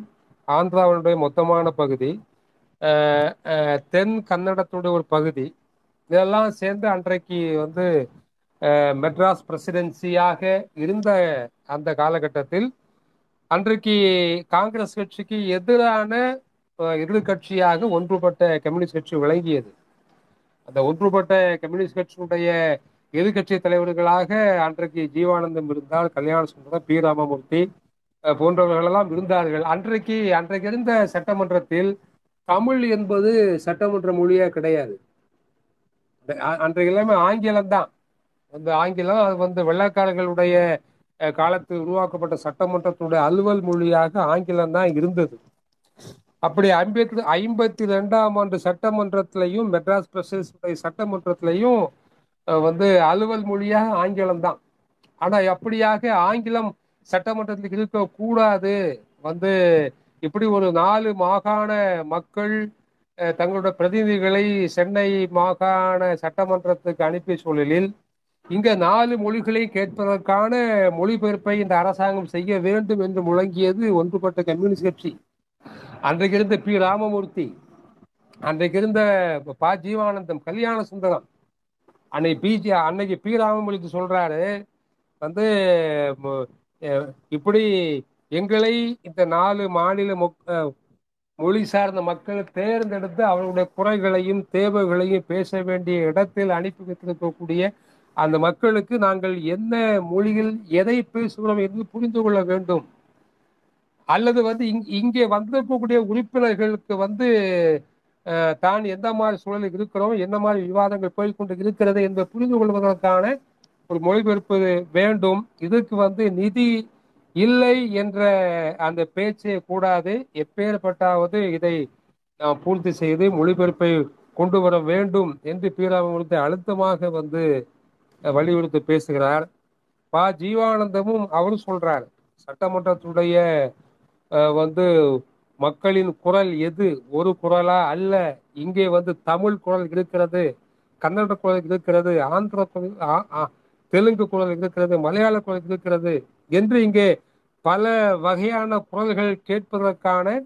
ஆந்திராவினுடைய மொத்தமான பகுதி தென் கன்னடத்துடைய ஒரு பகுதி இதெல்லாம் சேர்ந்து அன்றைக்கு வந்து மெட்ராஸ் பிரசிடென்சியாக இருந்த அந்த காலகட்டத்தில் அன்றைக்கு காங்கிரஸ் கட்சிக்கு எதிரான அஹ், இரு கட்சியாக ஒன்றுபட்ட கம்யூனிஸ்ட் கட்சி விளங்கியது. அந்த ஒன்றுபட்ட கம்யூனிஸ்ட் கட்சியினுடைய எதிர்கட்சி தலைவர்களாக அன்றைக்கு ஜீவானந்தம் இருந்தால் கல்யாண சுந்தரம் பி. ராமமூர்த்தி போன்றவர்களெல்லாம் போன்றவர்கள் எல்லாம் இருந்தார்கள். அன்றைக்கு அன்றைக்கு இருந்த சட்டமன்றத்தில் தமிழ் என்பது சட்டமன்ற மொழியே கிடையாது. அன்றைக்கு எல்லாமே ஆங்கிலம் தான். அந்த ஆங்கிலம் அது வந்து வெள்ளைக்காரர்களுடைய காலத்தில் உருவாக்கப்பட்ட சட்டமன்றத்துடைய அலுவல் மொழியாக ஆங்கிலம் தான் இருந்தது. அப்படி ஐம்பத்தி ஐம்பத்தி ரெண்டாம் ஆண்டு சட்டமன்றத்திலையும் மெட்ராஸ் பிரசிடென்சி சட்டமன்றத்திலையும் வந்து அலுவல் மொழியாக ஆங்கிலம் தான். ஆனா அப்படியாக ஆங்கிலம் சட்டமன்றத்தில் இருக்கக்கூடாது? வந்து இப்படி ஒரு நாலு மாகாண மக்கள் தங்களோட பிரதிநிதிகளை சென்னை மாகாண சட்டமன்றத்துக்கு அனுப்பிய சூழலில் இங்க நாலு மொழிகளை கேட்பதற்கான மொழிபெயர்ப்பை இந்த அரசாங்கம் செய்ய வேண்டும் என்று முழங்கியது ஒன்றுபட்ட கம்யூனிஸ்ட் கட்சி. அன்றைக்கு இருந்த பி. ராமமூர்த்தி அன்றைக்கு இருந்த ப. ஜீவானந்தம் கல்யாண சுந்தரம். அன்னைக்கு பிஜி அன்னைக்கு பி. ராமமூர்த்தி சொல்றாரு வந்து இப்படி எங்களை இந்த நாலு மாநில மொக்- மொழி சார்ந்த மக்கள் தேர்ந்தெடுத்து அவர்களுடைய குறைகளையும் தேவைகளையும் பேச வேண்டிய இடத்தில் அனுப்பி வைத்திருக்கக்கூடிய அந்த மக்களுக்கு நாங்கள் என்ன மொழியில் எதை பேசுகிறோம் என்று புரிந்து கொள்ள வேண்டும். அல்லது வந்து இங் இங்கே வந்திருக்கக்கூடிய உறுப்பினர்களுக்கு வந்து தான் எந்த மாதிரி சூழலில் இருக்கிறோம் என்ன மாதிரி விவாதங்கள் போய்கொண்டு இருக்கிறது என்பதை புரிந்து கொள்வதற்கான ஒரு மொழிபெயர்ப்பு வேண்டும். இதுக்கு வந்து நிதி இல்லை என்ற அந்த பேச்சே கூடாது. எப்பேற்பட்டாவது இதை நாம் பூர்த்தி செய்து மொழிபெயர்ப்பை கொண்டு வர வேண்டும் என்று பீராமூர்த்தி அழுத்தமாக வந்து வலியுறுத்தி பேசுகிறார். பா. ஜீவானந்தமும் அவரும் சொல்றார். சட்டமன்றத்துடைய வந்து மக்களின் குரல் எது? ஒரு குரலா அல்ல? இங்கே வந்து தமிழ் குரல் இருக்கிறது கன்னட குரல் இருக்கிறது ஆந்திர குரல் ஆ- தெலுங்கு குரல் இருக்கிறது மலையாள குரல் இருக்கிறது என்று இங்கே பல வகையான குரல்கள் கேட்பதற்கான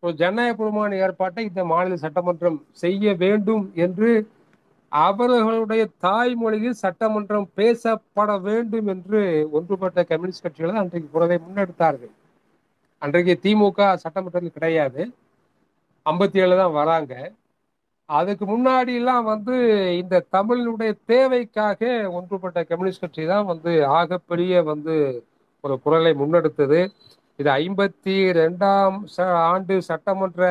ஒரு ஜனநாயகபூர்வமான ஏற்பாட்டை இந்த மாநில சட்டமன்றம் செய்ய வேண்டும் என்று அவர்களுடைய தாய்மொழியில் சட்டமன்றம் பேசப்பட வேண்டும் என்று ஒன்றுபட்ட கம்யூனிஸ்ட் கட்சிகள் அன்றைக்கு குரலை முன்னெடுத்தார்கள். அன்றைக்கு திமுக சட்டமன்றத்தில் கிடையாது. ஐம்பத்தி ஏழு தான் வராங்க. அதுக்கு முன்னாடி எல்லாம் வந்து இந்த தமிழினுடைய தேவைக்காக ஒன்றுபட்ட கம்யூனிஸ்ட் கட்சி தான் வந்து ஆகப்பெரிய வந்து ஒரு குரலை முன்னெடுத்தது. இது ஐம்பத்தி ரெண்டாம் ச- ஆண்டு சட்டமன்ற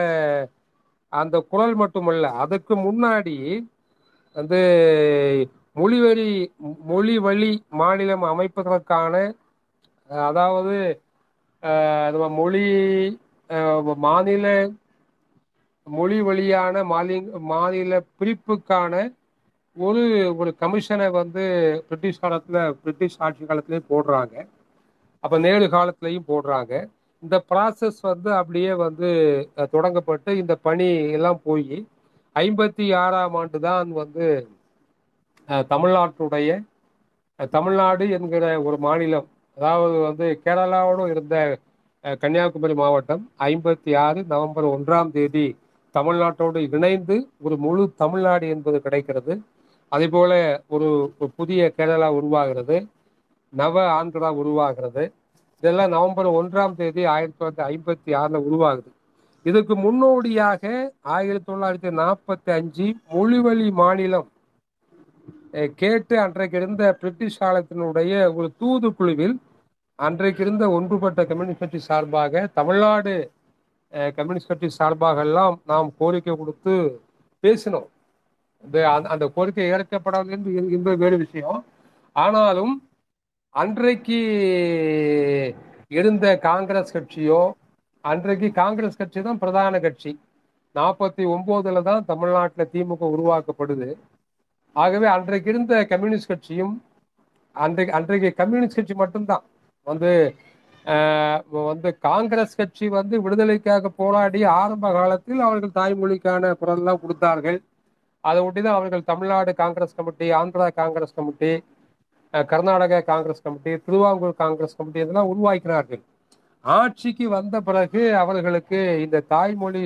அந்த குரல் மட்டுமல்ல அதுக்கு முன்னாடி வந்து மொழிவழி மொழி வழி மாநிலம் அமைப்பதற்கான அதாவது நம்ம மொழி மாநில மொழி வழியான மாநில மாநில பிரிப்புக்கான ஒரு ஒரு கமிஷனை வந்து பிரிட்டிஷ் காலத்தில் பிரிட்டிஷ் ஆட்சி காலத்துலேயும் போடுறாங்க. அப்போ நேரு காலத்திலையும் போடுறாங்க. இந்த ப்ராசஸ் வந்து அப்படியே வந்து தொடங்கப்பட்டு இந்த பணி எல்லாம் போய் ஐம்பத்தி ஆறாம் ஆண்டு தான் வந்து தமிழ்நாட்டுடைய தமிழ்நாடு என்கிற ஒரு மாநிலம் அதாவது வந்து கேரளாவோடு இருந்த கன்னியாகுமரி மாவட்டம் ஐம்பத்தி ஆறு நவம்பர் ஒன்றாம் தேதி தமிழ்நாட்டோடு இணைந்து ஒரு முழு தமிழ்நாடு என்பது கிடைக்கிறது. அதே போல ஒரு புதிய கேரளா உருவாகிறது. நவ ஆந்திரா உருவாகிறது. இதெல்லாம் நவம்பர் ஒன்றாம் தேதி ஆயிரத்தி தொள்ளாயிரத்தி ஐம்பத்தி ஆறில் உருவாகுது. இதுக்கு முன்னோடியாக ஆயிரத்தி தொள்ளாயிரத்தி நாற்பத்தி அஞ்சு மொழிவழி மாநிலம் கேட்டு அன்றைக்கு இருந்த பிரிட்டிஷ் ஆலயத்தினுடைய ஒரு தூதுக்குழுவில் அன்றைக்கு இருந்த ஒன்றுபட்ட கம்யூனிஸ்ட் கட்சி சார்பாக தமிழ்நாடு கம்யூனிஸ்ட் கட்சி சார்பாக எல்லாம் நாம் கோரிக்கை கொடுத்து பேசினோம். இந்த அந்த- அந்த கோரிக்கை ஏற்கப்படவில்லை என்று என்பது வேறு விஷயம். ஆனாலும் அன்றைக்கு இருந்த காங்கிரஸ் கட்சியோ அன்றைக்கு காங்கிரஸ் கட்சி தான் பிரதான கட்சி. நாற்பத்தி ஒம்போதுல தான் தமிழ்நாட்டில் திமுக உருவாக்கப்படுது. ஆகவே அன்றைக்கு இருந்த கம்யூனிஸ்ட் கட்சியும் அன்றைக்கு அன்றைக்கு கம்யூனிஸ்ட் கட்சி மட்டும்தான். வந்து வந்து காங்கிரஸ் கட்சி வந்து விடுதலைக்காக போராடி ஆரம்ப காலத்தில் அவர்கள் தாய்மொழிக்கான குரல்லாம் கொடுத்தார்கள். அதை ஒட்டி தான் அவர்கள் Tamil Nadu Congress committee Andhra Congress committee Karnataka Congress committee Travancore Congress committee இதெல்லாம் உருவாக்கினார்கள். ஆட்சிக்கு வந்த பிறகு அவர்களுக்கு இந்த தாய்மொழி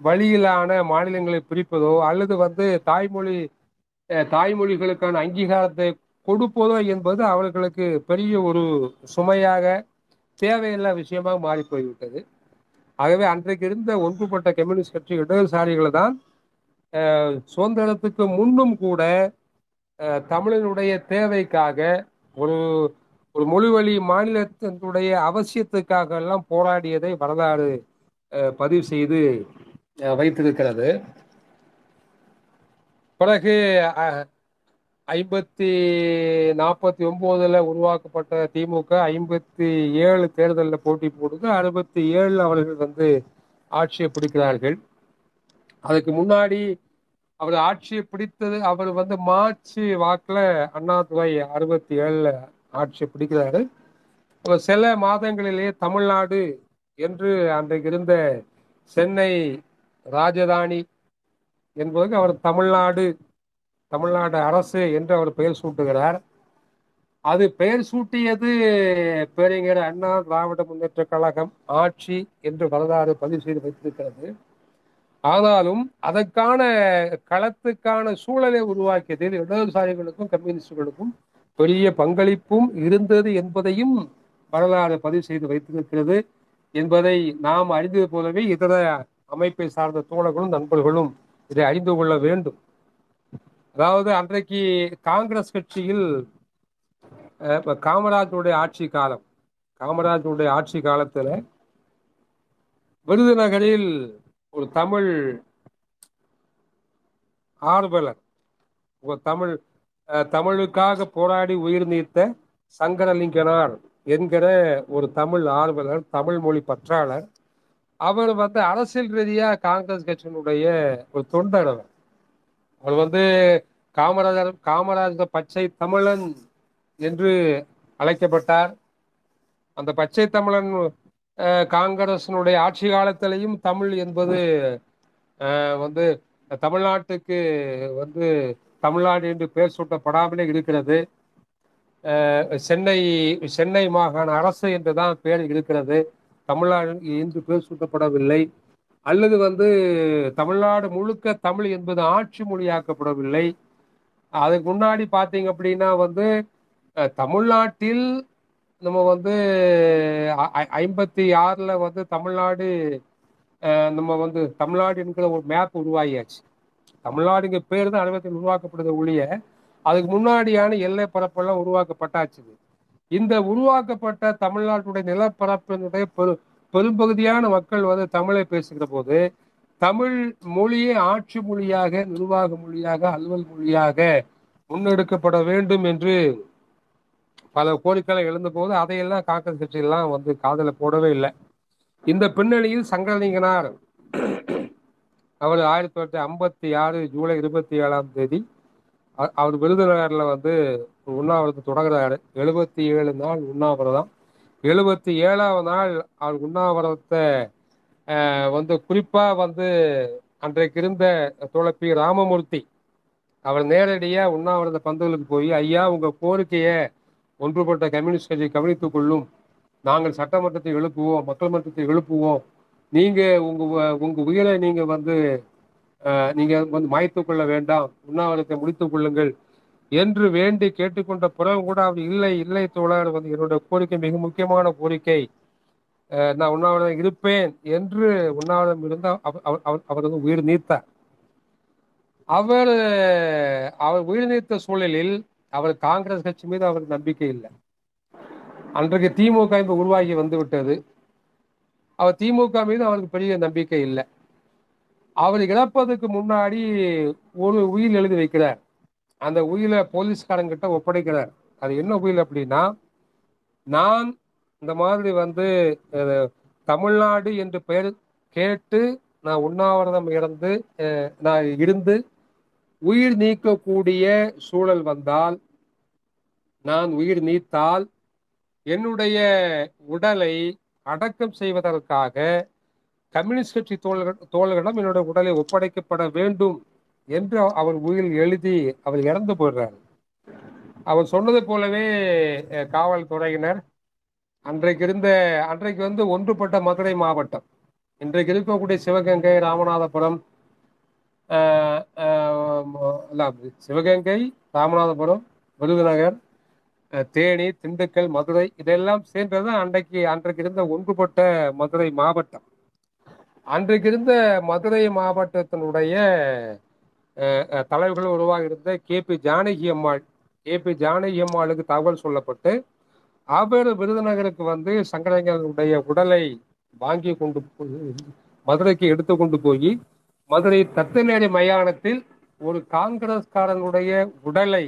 வழியிலான மாநிலங்களை பிரிப்பதோ அல்லது வந்து தாய்மொழி தாய்மொழிகளுக்கான அங்கீகாரத்தை கொடுப்பதோ என்பது அவர்களுக்கு பெரிய ஒரு சுமையாக தேவையில்லா விஷயமாக மாறி போய்விட்டது ஆகவே அன்றைக்கு இருந்த ஒன்றுபட்ட கம்யூனிஸ்ட் கட்சி இடதுசாரிகளை தான் சுதந்திரத்துக்கு முன்னும் கூட அஹ், தமிழனுடைய தேவைக்காக ஒரு ஒரு மொழிவழி மாநிலத்தினுடைய அவசியத்துக்காக எல்லாம் போராடியதை வரலாறு பதிவு செய்து வைத்திருக்கிறது. பிறகு அஹ், ஐம்பத்தி நாற்பத்தி ஒன்பதுல உருவாக்கப்பட்ட திமுக ஐம்பத்தி ஏழு தேர்தலில் போட்டி போடுது. அறுபத்தி ஏழில் அவர்கள் வந்து ஆட்சியை பிடிக்கிறார்கள். அதுக்கு முன்னாடி அவர் ஆட்சியை பிடித்தது அவர் வந்து மார்ச் வாக்கில் அண்ணாதுரை அறுபத்தி ஏழில் ஆட்சியை பிடிக்கிறாரு. அவர் சில மாதங்களிலேயே தமிழ்நாடு என்று அன்றைக்கு இருந்த சென்னை ராஜதானி என்பதற்கு அவர் தமிழ்நாடு தமிழ்நாடு அரசு என்று அவர் பெயர் சூட்டுகிறார். அது பெயர் சூட்டியது பேரறிஞர் அண்ணா திராவிட முன்னேற்ற கழகம் ஆட்சி என்று வரலாறு பதிவு செய்து வைத்திருக்கிறது. ஆனாலும் அதற்கான களத்துக்கான சூழலை உருவாக்கியதில் இடதுசாரிகளுக்கும் கம்யூனிஸ்டுகளுக்கும் பெரிய பங்களிப்பும் இருந்தது என்பதையும் வரலாறு பதிவு செய்து வைத்திருக்கிறது என்பதை நாம் அறிந்தது போலவே இதர அமைப்பை சார்ந்த தோழர்களும் நண்பர்களும் இதை அறிந்து கொள்ள வேண்டும். அதாவது அன்றைக்கு காங்கிரஸ் கட்சியில் காமராஜனுடைய காமராஜருடைய ஆட்சி காலம் காமராஜருடைய ஆட்சி காலத்துல விருதுநகரில் ஒரு தமிழ் ஆர்வலர் ஒரு தமிழ் அஹ், தமிழுக்காக போராடி உயிர் நீத்த சங்கரலிங்கனார் என்கிற ஒரு தமிழ் ஆர்வலர் தமிழ் மொழி பற்றாளர் அவர் வந்து அரசியல் ரீதியா காங்கிரஸ் கட்சியினுடைய ஒரு தொண்டர் அவர் அவர் வந்து காமராஜர் காமராஜர் பச்சை தமிழன் என்று அழைக்கப்பட்டார். அந்த பச்சை தமிழன் காங்கிரசினுடைய ஆட்சி காலத்திலையும் தமிழ் என்பது வந்து தமிழ்நாட்டுக்கு வந்து தமிழ்நாடு என்று பெயர் சூட்டப்படாமலே இருக்கிறது. சென்னை சென்னை மாகாண அரசு என்றுதான் பெயர் இருக்கிறது. தமிழ்நாடு என்று பெயர் சூட்டப்படவில்லை. அல்லது வந்து தமிழ்நாடு முழுக்க தமிழ் என்பது ஆட்சி மொழியாக்கப்படவில்லை. அதுக்கு முன்னாடி பார்த்தீங்க அப்படின்னா வந்து தமிழ்நாட்டில் நம்ம வந்து ஐ- ஐம்பத்தி ஆறில் வந்து தமிழ்நாடு நம்ம வந்து தமிழ்நாடு என்கிற ஒரு மேப் உருவாகியாச்சு. தமிழ்நாடுங்க பேர் தான் அலுவலகத்தில் உருவாக்கப்படுது ஒழிய அதுக்கு முன்னாடியான எல்லை பரப்பெல்லாம் உருவாக்கப்பட்டாச்சு இந்த உருவாக்கப்பட்ட தமிழ்நாட்டுடைய நிலப்பரப்பினுடைய பெரு பெரும்பகுதியான மக்கள் வந்து தமிழை பேசுகிற போது தமிழ் மொழியை ஆட்சி மொழியாக நிர்வாக மொழியாக அலுவல் மொழியாக முன்னெடுக்கப்பட வேண்டும் என்று பல கோரிக்கைகள் எழுந்தபோது அதையெல்லாம் காங்கிரஸ் கட்சியெல்லாம் வந்து காதல போடவே இல்லை. இந்த பின்னணியில் சங்கரலிங்கனார் அவர் ஆயிரத்தி தொள்ளாயிரத்தி ஐம்பத்தி ஆறு ஜூலை இருபத்தி ஏழாம் தேதி அவர் விருதுநகரில் வந்து உண்ணாவிரதம் தொடங்குறாரு. எழுபத்தி ஏழு நாள் உண்ணாவிரதம். எழுபத்தி ஏழாவது நாள் அவர் உண்ணாவிரதத்தை வந்து குறிப்பா வந்து அன்றைக்கு இருந்த தோழர் ராமமூர்த்தி அவர் நேரடியா உண்ணாவிரத பந்தலுக்கு போய் ஐயா உங்க கோரிக்கையை ஒன்றுபட்ட கம்யூனிஸ்ட் கட்சி கவனித்துக் கொள்ளும். நாங்கள் சட்டமன்றத்தை எழுப்புவோம் மக்கள் மன்றத்தை எழுப்புவோம். நீங்க உங்க உங்க உயிரை நீங்க வந்து அஹ், நீங்க வந்து மாய்த்து கொள்ள வேண்டாம். உண்ணாவிரத்தை முடித்துக் கொள்ளுங்கள். என்று வேண்டி கேட்டுக்கொண்ட பிறகு கூட அவர் இல்லை இல்லை தோழர் வந்து என்னுடைய கோரிக்கை மிக முக்கியமான கோரிக்கை. நான் உண்ணாவிரதம் இருப்பேன் என்று உண்ணாவிரதம் இருந்த அவர் வந்து உயிர் நீத்தார். அவர் அவர் உயிர் நீத்த சூழலில் அவர் காங்கிரஸ் கட்சி மீது அவருக்கு நம்பிக்கை இல்லை. அன்றைக்கு திமுக இப்போ உருவாகி வந்து விட்டது அவர் திமுக மீது அவருக்கு பெரிய நம்பிக்கை இல்லை. அவர் இழப்பதுக்கு முன்னாடி ஒரு உயிர் எழுதி வைக்கிறார். அந்த உயிலை போலீஸ்காரங்கிட்ட ஒப்படைக்கிறார். அது என்ன உயில் அப்படின்னா நான் இந்த மாதிரி வந்து தமிழ்நாடு என்று பெயர் கேட்டு நான் உண்ணாவிரதம் இறந்து நான் இருந்து உயிர் நீக்கக்கூடிய சூழல் வந்தால் நான் உயிர் நீத்தால் என்னுடைய உடலை அடக்கம் செய்வதற்காக கம்யூனிஸ்ட் கட்சி தோழர்கள் தோழர்களிடம் என்னுடைய உடலை ஒப்படைக்கப்பட வேண்டும். என்று அவர் உயிரில் எழுதி அவர் இறந்து போயிடுறார். அவர் சொன்னது போலவே காவல்துறையினர் அன்றைக்கு இருந்த அன்றைக்கு வந்து ஒன்றுபட்ட மதுரை மாவட்டம். இன்றைக்கு இருக்கக்கூடிய சிவகங்கை ராமநாதபுரம் சிவகங்கை ராமநாதபுரம் விருதுநகர் தேனி திண்டுக்கல் மதுரை இதெல்லாம் சேர்ந்தது அன்றைக்கு அன்றைக்கு இருந்த ஒன்றுபட்ட மதுரை மாவட்டம். அன்றைக்கு இருந்த மதுரை மாவட்டத்தினுடைய தலைவர்கள் உருவாக இருந்த K. P. Janaki Ammal K. P. Janaki அம்மாளுக்கு தகவல் சொல்லப்பட்டு அவர் விருதுநகருக்கு வந்து சங்கரங்களுடைய உடலை வாங்கி கொண்டு மதுரைக்கு எடுத்து கொண்டு போய் மதுரை தத்தநேரி மயானத்தில் ஒரு காங்கிரஸ்காரனுடைய உடலை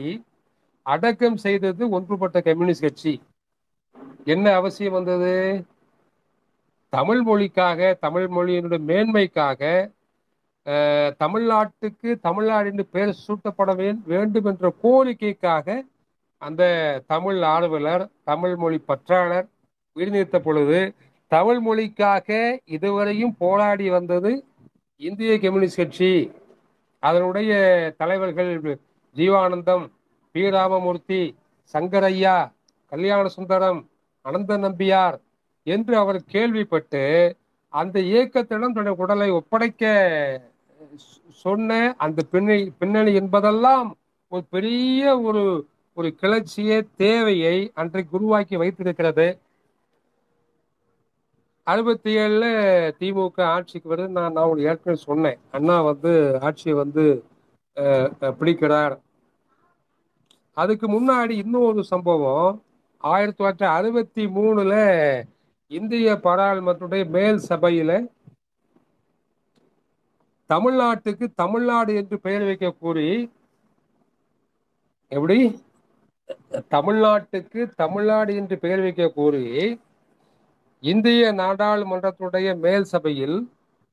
அடக்கம் செய்தது ஒன்றுபட்ட கம்யூனிஸ்ட் கட்சி. என்ன அவசியம் வந்தது? தமிழ் மொழிக்காக தமிழ் மொழியினுடைய மேன்மைக்காக தமிழ்நாட்டுக்கு தமிழ்நாடு என்று பெயர் சூட்டப்பட வேண்டும் என்ற கோரிக்கைக்காக அந்த தமிழ் ஆர்வலர் தமிழ் மொழி பற்றாளர் உயிர்நீத்த பொழுது தமிழ் மொழிக்காக இதுவரையும் போராடி வந்தது இந்திய கம்யூனிஸ்ட் கட்சி. அதனுடைய தலைவர்கள் ஜீவானந்தம் பி. ராமமூர்த்தி சங்கரையா கல்யாண சுந்தரம் அனந்த நம்பியார் என்று அவர் கேள்விப்பட்டு அந்த இயக்கத்திடம் தன்னுடைய உடலை ஒப்படைக்க சொன்ன அந்த பின்னணி பின்னணி என்பதெல்லாம் ஒரு பெரிய ஒரு ஒரு கிளர்ச்சிய தேவையை அன்றைக்கு உருவாக்கி வைத்திருக்கிறது. அறுபத்தி ஏழுல திமுக ஆட்சிக்கு வருது. நான் நான் உங்களுக்கு ஏற்கனவே சொன்னேன். அண்ணா வந்து ஆட்சியை வந்து அஹ், பிடிக்கிறார். அதுக்கு முன்னாடி இன்னொரு சம்பவம். ஆயிரத்தி தொள்ளாயிரத்தி அறுபத்தி மூணுல இந்திய பாராளுமன்றத்துடைய மேல் சபையில தமிழ்நாட்டுக்கு தமிழ்நாடு என்று பெயர் வைக்க கூறி எப்படி? தமிழ்நாட்டுக்கு தமிழ்நாடு என்று பெயர் வைக்க கூறி இந்திய நாடாளுமன்றத்துடைய மேல் சபையில்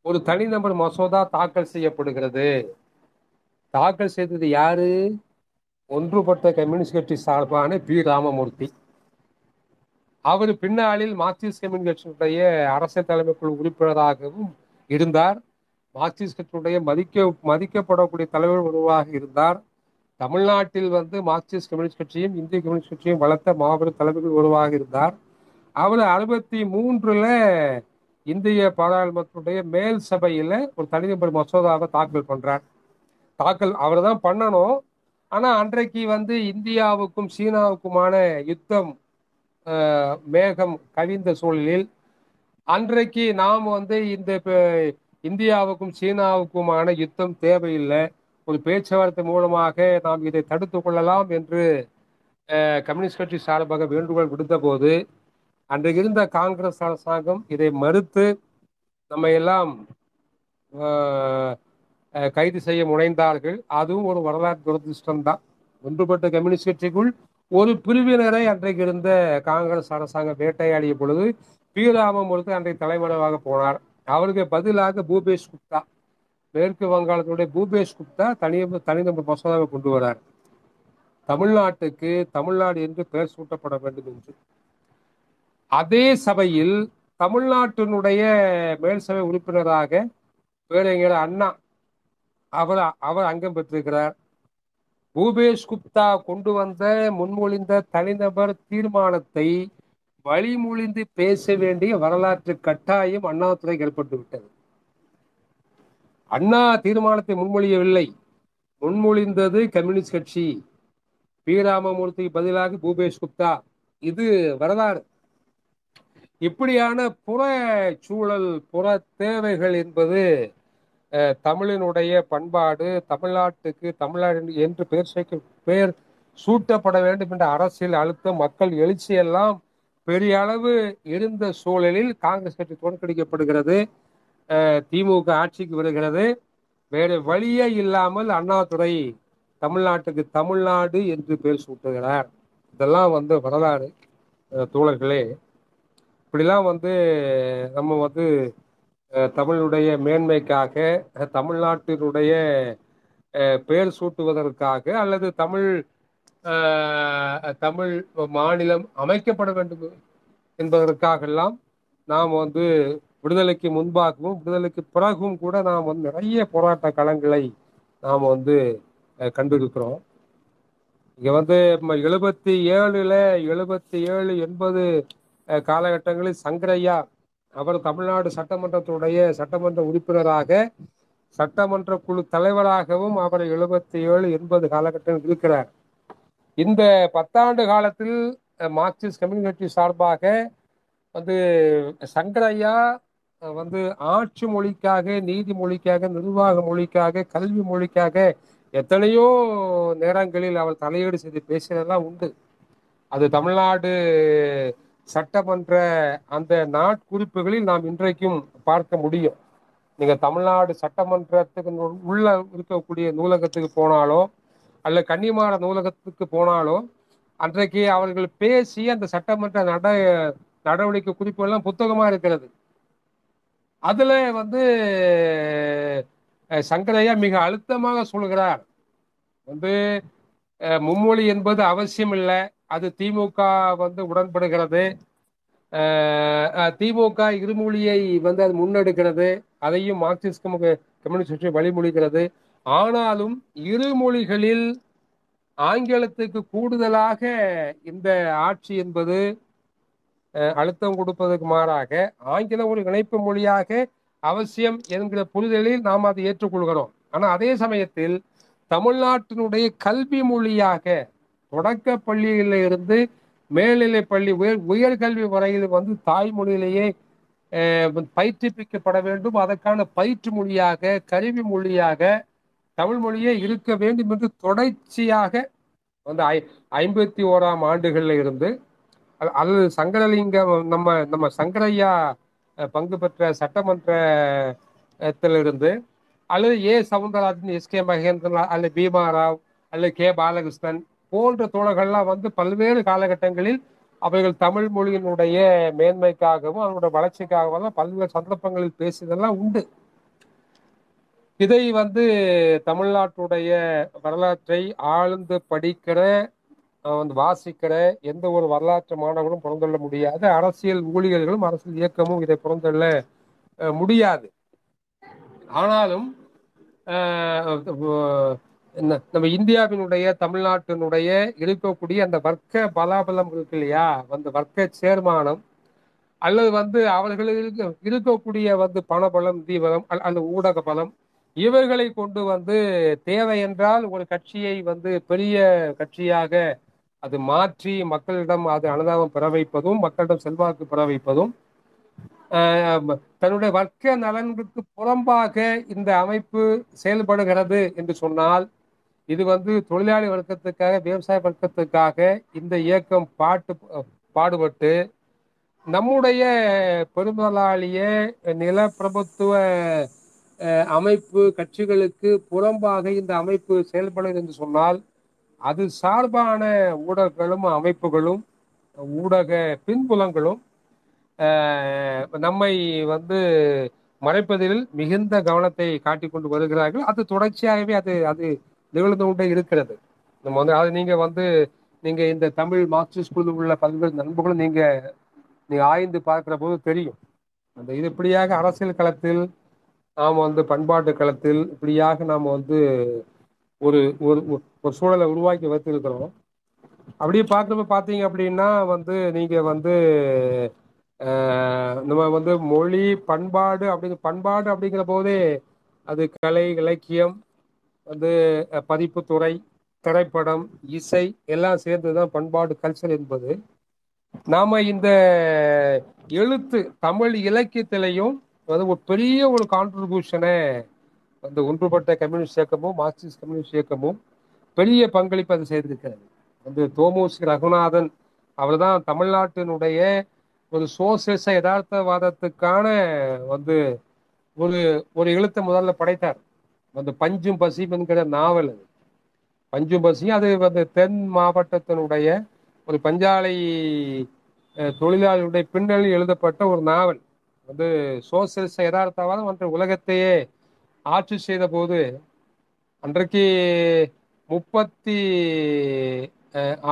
ஒரு தனிநபர் மசோதா தாக்கல் செய்யப்படுகிறது. தாக்கல் செய்தது யாரு? ஒன்றுபட்ட கம்யூனிஸ்ட் கட்சி சார்பான பி. ராமமூர்த்தி. அவர் பின்னாளில் மார்க்சிஸ்ட் கம்யூனிஸ்ட் கட்சியினுடைய அரசியல் தலைமை குழு உறுப்பினராகவும் இருந்தார். மார்க்சிஸ்ட் கட்சியுடைய மதிக்க மதிக்கப்படக்கூடிய தலைவர் உருவாக இருந்தார். தமிழ்நாட்டில் வந்து மார்க்சிஸ்ட் கம்யூனிஸ்ட் கட்சியும் இந்திய கம்யூனிஸ்ட் கட்சியும் வளர்த்த மாபெரும் தலைவர்கள் உருவாக இருந்தார். அவர் அறுபத்தி மூன்றுல இந்திய பாராளுமன்றத்துடைய மேல் சபையில ஒரு தனிநபர் மசோதாவை தாக்கல் பண்றார். தாக்கல் அவர் தான் பண்ணணும். ஆனா அன்றைக்கு வந்து இந்தியாவுக்கும் சீனாவுக்குமான யுத்தம் மேகம் கவிந்த சூழலில் அன்றைக்கு நாம் வந்து இந்த இந்தியாவுக்கும் சீனாவுக்குமான யுத்தம் தேவையில்லை. ஒரு பேச்சுவார்த்தை மூலமாக நாம் இதை தடுத்து கொள்ளலாம் என்று கம்யூனிஸ்ட் கட்சி சார்பாக வேண்டுகோள் விடுத்த போது அன்று இருந்த காங்கிரஸ் அரசாங்கம் இதை மறுத்து நம்ம எல்லாம் கைது செய்ய முனைந்தார்கள். அதுவும் ஒரு வரலாற்று துரதிருஷ்டம்தான். ஒன்றுபட்ட கம்யூனிஸ்ட் கட்சிக்குள் ஒரு பிரிவினரை அன்றைக்கு இருந்த காங்கிரஸ் அரசாங்கம் வேட்டையாடிய பொழுது பி ராமமூர்த்தி அன்றைக்கு தலைமறைவாக போனார். அவருக்கு பதிலாக பூபேஷ் குப்தா. மேற்கு வங்காளத்தினுடைய பூபேஷ் குப்தா தனி தனிநபர் மசோதாவை கொண்டு வரார். தமிழ்நாட்டுக்கு தமிழ்நாடு என்று பெயர் சூட்டப்பட வேண்டும் என்று. அதே சபையில் தமிழ்நாட்டினுடைய மேல் சபை உறுப்பினராக பேரறிஞர் அண்ணா அவர் அவர் அங்கம் பெற்றிருக்கிறார். பூபேஷ் குப்தா கொண்டு வந்த முன்மொழிந்த தனிநபர் தீர்மானத்தை வழிமொழிந்து பேச வேண்டிய வரலாற்று கட்டாயம் அண்ணாதுறை ஏற்பட்டு விட்டது. அண்ணா தீர்மானத்தை முன்மொழியவில்லை. முன்மொழிந்தது கம்யூனிஸ்ட் கட்சி. பி. ராமமூர்த்திக்கு பதிலாக பூபேஷ் குப்தா. இது வரலாறு. இப்படியான புற சூழல் புற தேவைகள் என்பது அஹ், தமிழினுடைய பண்பாடு தமிழ்நாட்டுக்கு தமிழ்நாடு என்று பெயர் சேர்க்க பெயர் சூட்டப்பட வேண்டும் என்ற அரசியல் அழுத்தம் மக்கள் எழுச்சி எல்லாம் பெரிய அளவு இருந்த சூழலில் காங்கிரஸ் கட்சி தோற்கடிக்கப்படுகிறது. திமுக ஆட்சிக்கு வருகிறது. வேறு வழியே இல்லாமல் அண்ணாதுரை தமிழ்நாட்டுக்கு தமிழ்நாடு என்று பெயர் சூட்டுகிறார். இதெல்லாம் வந்து வரலாறு தோழர்களே. இப்படிலாம் வந்து நம்ம வந்து தமிழுடைய மேன்மைக்காக தமிழ்நாட்டினுடைய பெயர் சூட்டுவதற்காக அல்லது தமிழ் தமிழ் மாநிலம் அமைக்கப்பட வேண்டும் என்பதற்காகெல்லாம் நாம் வந்து விடுதலைக்கு முன்பாகவும் விடுதலைக்கு பிறகும் கூட நாம் வந்து நிறைய போராட்ட களங்களை நாம் வந்து கண்டிருக்கிறோம். இங்கே வந்து எழுபத்தி ஏழுல எழுபத்தி ஏழு எண்பது காலகட்டங்களில் சங்கரையா அவர் தமிழ்நாடு சட்டமன்றத்துடைய சட்டமன்ற உறுப்பினராக சட்டமன்ற குழு தலைவராகவும் அவர் எழுபத்தி ஏழு எண்பது காலகட்டத்தில் இருக்கிறார். இந்த பத்தாண்டு காலத்தில் மார்க்சிஸ்ட் கம்யூனிஸ்ட் கட்சி சார்பாக வந்து சங்கரையா வந்து ஆட்சி மொழிக்காக நீதி மொழிக்காக நிர்வாக மொழிக்காக கல்வி மொழிக்காக எத்தனையோ நேரங்களில் அவர் தலையீடு செய்து பேசினதெல்லாம் உண்டு. அது தமிழ்நாடு சட்டமன்ற அந்த நாட்குறிப்புகளில் நாம் இன்றைக்கும் பார்க்க முடியும். நீங்கள் தமிழ்நாடு சட்டமன்றத்துக்கு உள்ள இருக்கக்கூடிய நூலகத்துக்கு போனாலோ அல்ல கன்னிமார நூலகத்துக்கு போனாலோ அன்றைக்கு அவர்கள் பேசி அந்த சட்டமன்ற நட நடவடிக்கை குறிப்பு எல்லாம் புத்தகமா இருக்கிறது. அதுல வந்து சங்கரையா மிக அழுத்தமாக சொல்கிறார். வந்து மும்மொழி என்பது அவசியம் இல்லை அது திமுக வந்து உடன்படுகிறது. திமுக இருமொழியை வந்து அது முன்னெடுக்கிறது. அதையும் மார்க்சிஸ்ட் கம்யூனிஸ்ட் கட்சி வழிமொழிகிறது ஆனாலும் இரு மொழிகளில் ஆங்கிலத்துக்கு கூடுதலாக இந்த ஆட்சி என்பது அழுத்தம் கொடுப்பதற்கு மாறாக ஆங்கிலம் ஒரு இணைப்பு மொழியாக அவசியம் என்கிற புரிதலில் நாம் அதை ஏற்றுக்கொள்கிறோம். ஆனால் அதே சமயத்தில் தமிழ்நாட்டினுடைய கல்வி மொழியாக தொடக்க பள்ளியில இருந்து மேல்நிலை பள்ளி உயர் உயர்கல்வி வரையில் வந்து தாய்மொழியிலேயே பயிற்றுப்பிக்கப்பட பயிற்றுவிக்கப்பட வேண்டும். அதற்கான பயிற்று மொழியாக கருவி மொழியாக தமிழ் மொழியே இருக்க வேண்டும் என்று தொடர்ச்சியாக வந்து ஐ ஐம்பத்தி ஓராம் ஆண்டுகள்ல இருந்து அல்லது சங்கரலிங்கம் நம்ம நம்ம சங்கரையா பங்கு பெற்ற சட்டமன்றத்திலிருந்து அல்லது A. Soundararajan S. K. Mahendran அல்லது பீமா ராவ் அல்லது கே. பாலகிருஷ்ணன் போன்ற தோழர்கள்லாம் வந்து பல்வேறு காலகட்டங்களில் அவைகள் தமிழ் மொழியினுடைய மேன்மைக்காகவும் அதனுடைய வளர்ச்சிக்காகவும் பல்வேறு சந்தர்ப்பங்களில் பேசியதெல்லாம் உண்டு. இதை வந்து தமிழ்நாட்டுடைய வரலாற்றை ஆழ்ந்து படிக்கிற வந்து வாசிக்கிற எந்த ஒரு வரலாற்று மாணவர்களும் புறந்தள்ள முடியாது. அரசியல் ஊழியர்களும் அரசியல் இயக்கமும் இதை புறந்தள்ள முடியாது. ஆனாலும் நம்ம இந்தியாவினுடைய தமிழ்நாட்டினுடைய இருக்கக்கூடிய அந்த வர்க்க பலாபலம் இருக்கு இல்லையா? அந்த வர்க்க சேர்மானம் அல்லது வந்து அவர்களுக்கு இருக்கக்கூடிய வந்து பணபலம் தீபலம் அல்ல- அல்லது ஊடக பலம் இவர்களை கொண்டு வந்து தேவை என்றால் ஒரு கட்சியை வந்து பெரிய கட்சியாக அது மாற்றி மக்களிடம் அது அனுதாபம் பெற வைப்பதும் மக்களிடம் செல்வாக்கு பெற வைப்பதும் தன்னுடைய வர்க்க நலன்களுக்கு புறம்பாக இந்த அமைப்பு செயல்படுகிறது என்று சொன்னால் இது வந்து தொழிலாளி வர்க்கத்துக்காக விவசாய வர்க்கத்துக்காக இந்த இயக்கம் பாட்டு பாடுபட்டு நம்முடைய பெருமலாளிய நிலப்பிரபுத்துவ பிரபுத்துவ அமைப்பு கட்சிகளுக்கு புறம்பாக இந்த அமைப்பு செயல்படுது என்று சொன்னால் அது சார்பான ஊடகங்களும் அமைப்புகளும் ஊடக பின்புலங்களும் நம்மை வந்து மறைப்பதில் மிகுந்த கவனத்தை காட்டிக்கொண்டு வருகிறார்கள். அது தொடர்ச்சியாகவே அது அது நிகழ்ந்து கொண்டே இருக்கிறது. நம்ம வந்து அது நீங்க வந்து நீங்க இந்த தமிழ் மார்க்சிஸ்ட் குழு உள்ள பல்வேறு நண்பர்களும் நீங்க நீங்க ஆய்ந்து பார்க்கிற போது தெரியும். அந்த இது இப்படியாக அரசியல் களத்தில் நாம் வந்து பண்பாட்டு களத்தில் இப்படியாக நாம் வந்து ஒரு ஒரு ஒரு சூழலை உருவாக்கி வைத்திருக்கிறோம். அப்படியே பார்க்குறப்ப பார்த்தீங்க அப்படின்னா வந்து நீங்கள் வந்து நம்ம வந்து மொழி பண்பாடு அப்படிங்கிற பண்பாடு அப்படிங்கிற போதே அது கலை இலக்கியம் வந்து பதிப்புத்துறை திரைப்படம் இசை எல்லாம் சேர்ந்து தான் பண்பாடு கல்ச்சர் என்பது. நாம இந்த எழுத்து தமிழ் இலக்கியத்திலையும் வந்து ஒரு பெரிய ஒரு கான்ட்ரிபியூஷனை அந்த ஒன்றுபட்ட கம்யூனிஸ்ட் இயக்கமும் மார்க்சிஸ்ட் கம்யூனிஸ்ட் இயக்கமும் பெரிய பங்களிப்பு அது செய்திருக்கிறது. வந்து தோமுசி ரகுநாதன் அவர் தான் தமிழ்நாட்டினுடைய ஒரு சோசியலிச யதார்த்தவாதத்துக்கான வந்து ஒரு ஒரு எழுத்தை முதல்ல படைத்தார். அந்த பஞ்சும் பசியும் என்கிற நாவல் அது. பஞ்சும் பசியும் அது வந்து தென் மாவட்டத்தினுடைய ஒரு பஞ்சாலை தொழிலாளியுடைய பின்னணி எழுதப்பட்ட ஒரு நாவல். வந்து சோசியலிச யதார்த்தவாதம் அன்று உலகத்தையே ஆட்சி செய்த போது அன்றைக்கு முப்பத்தி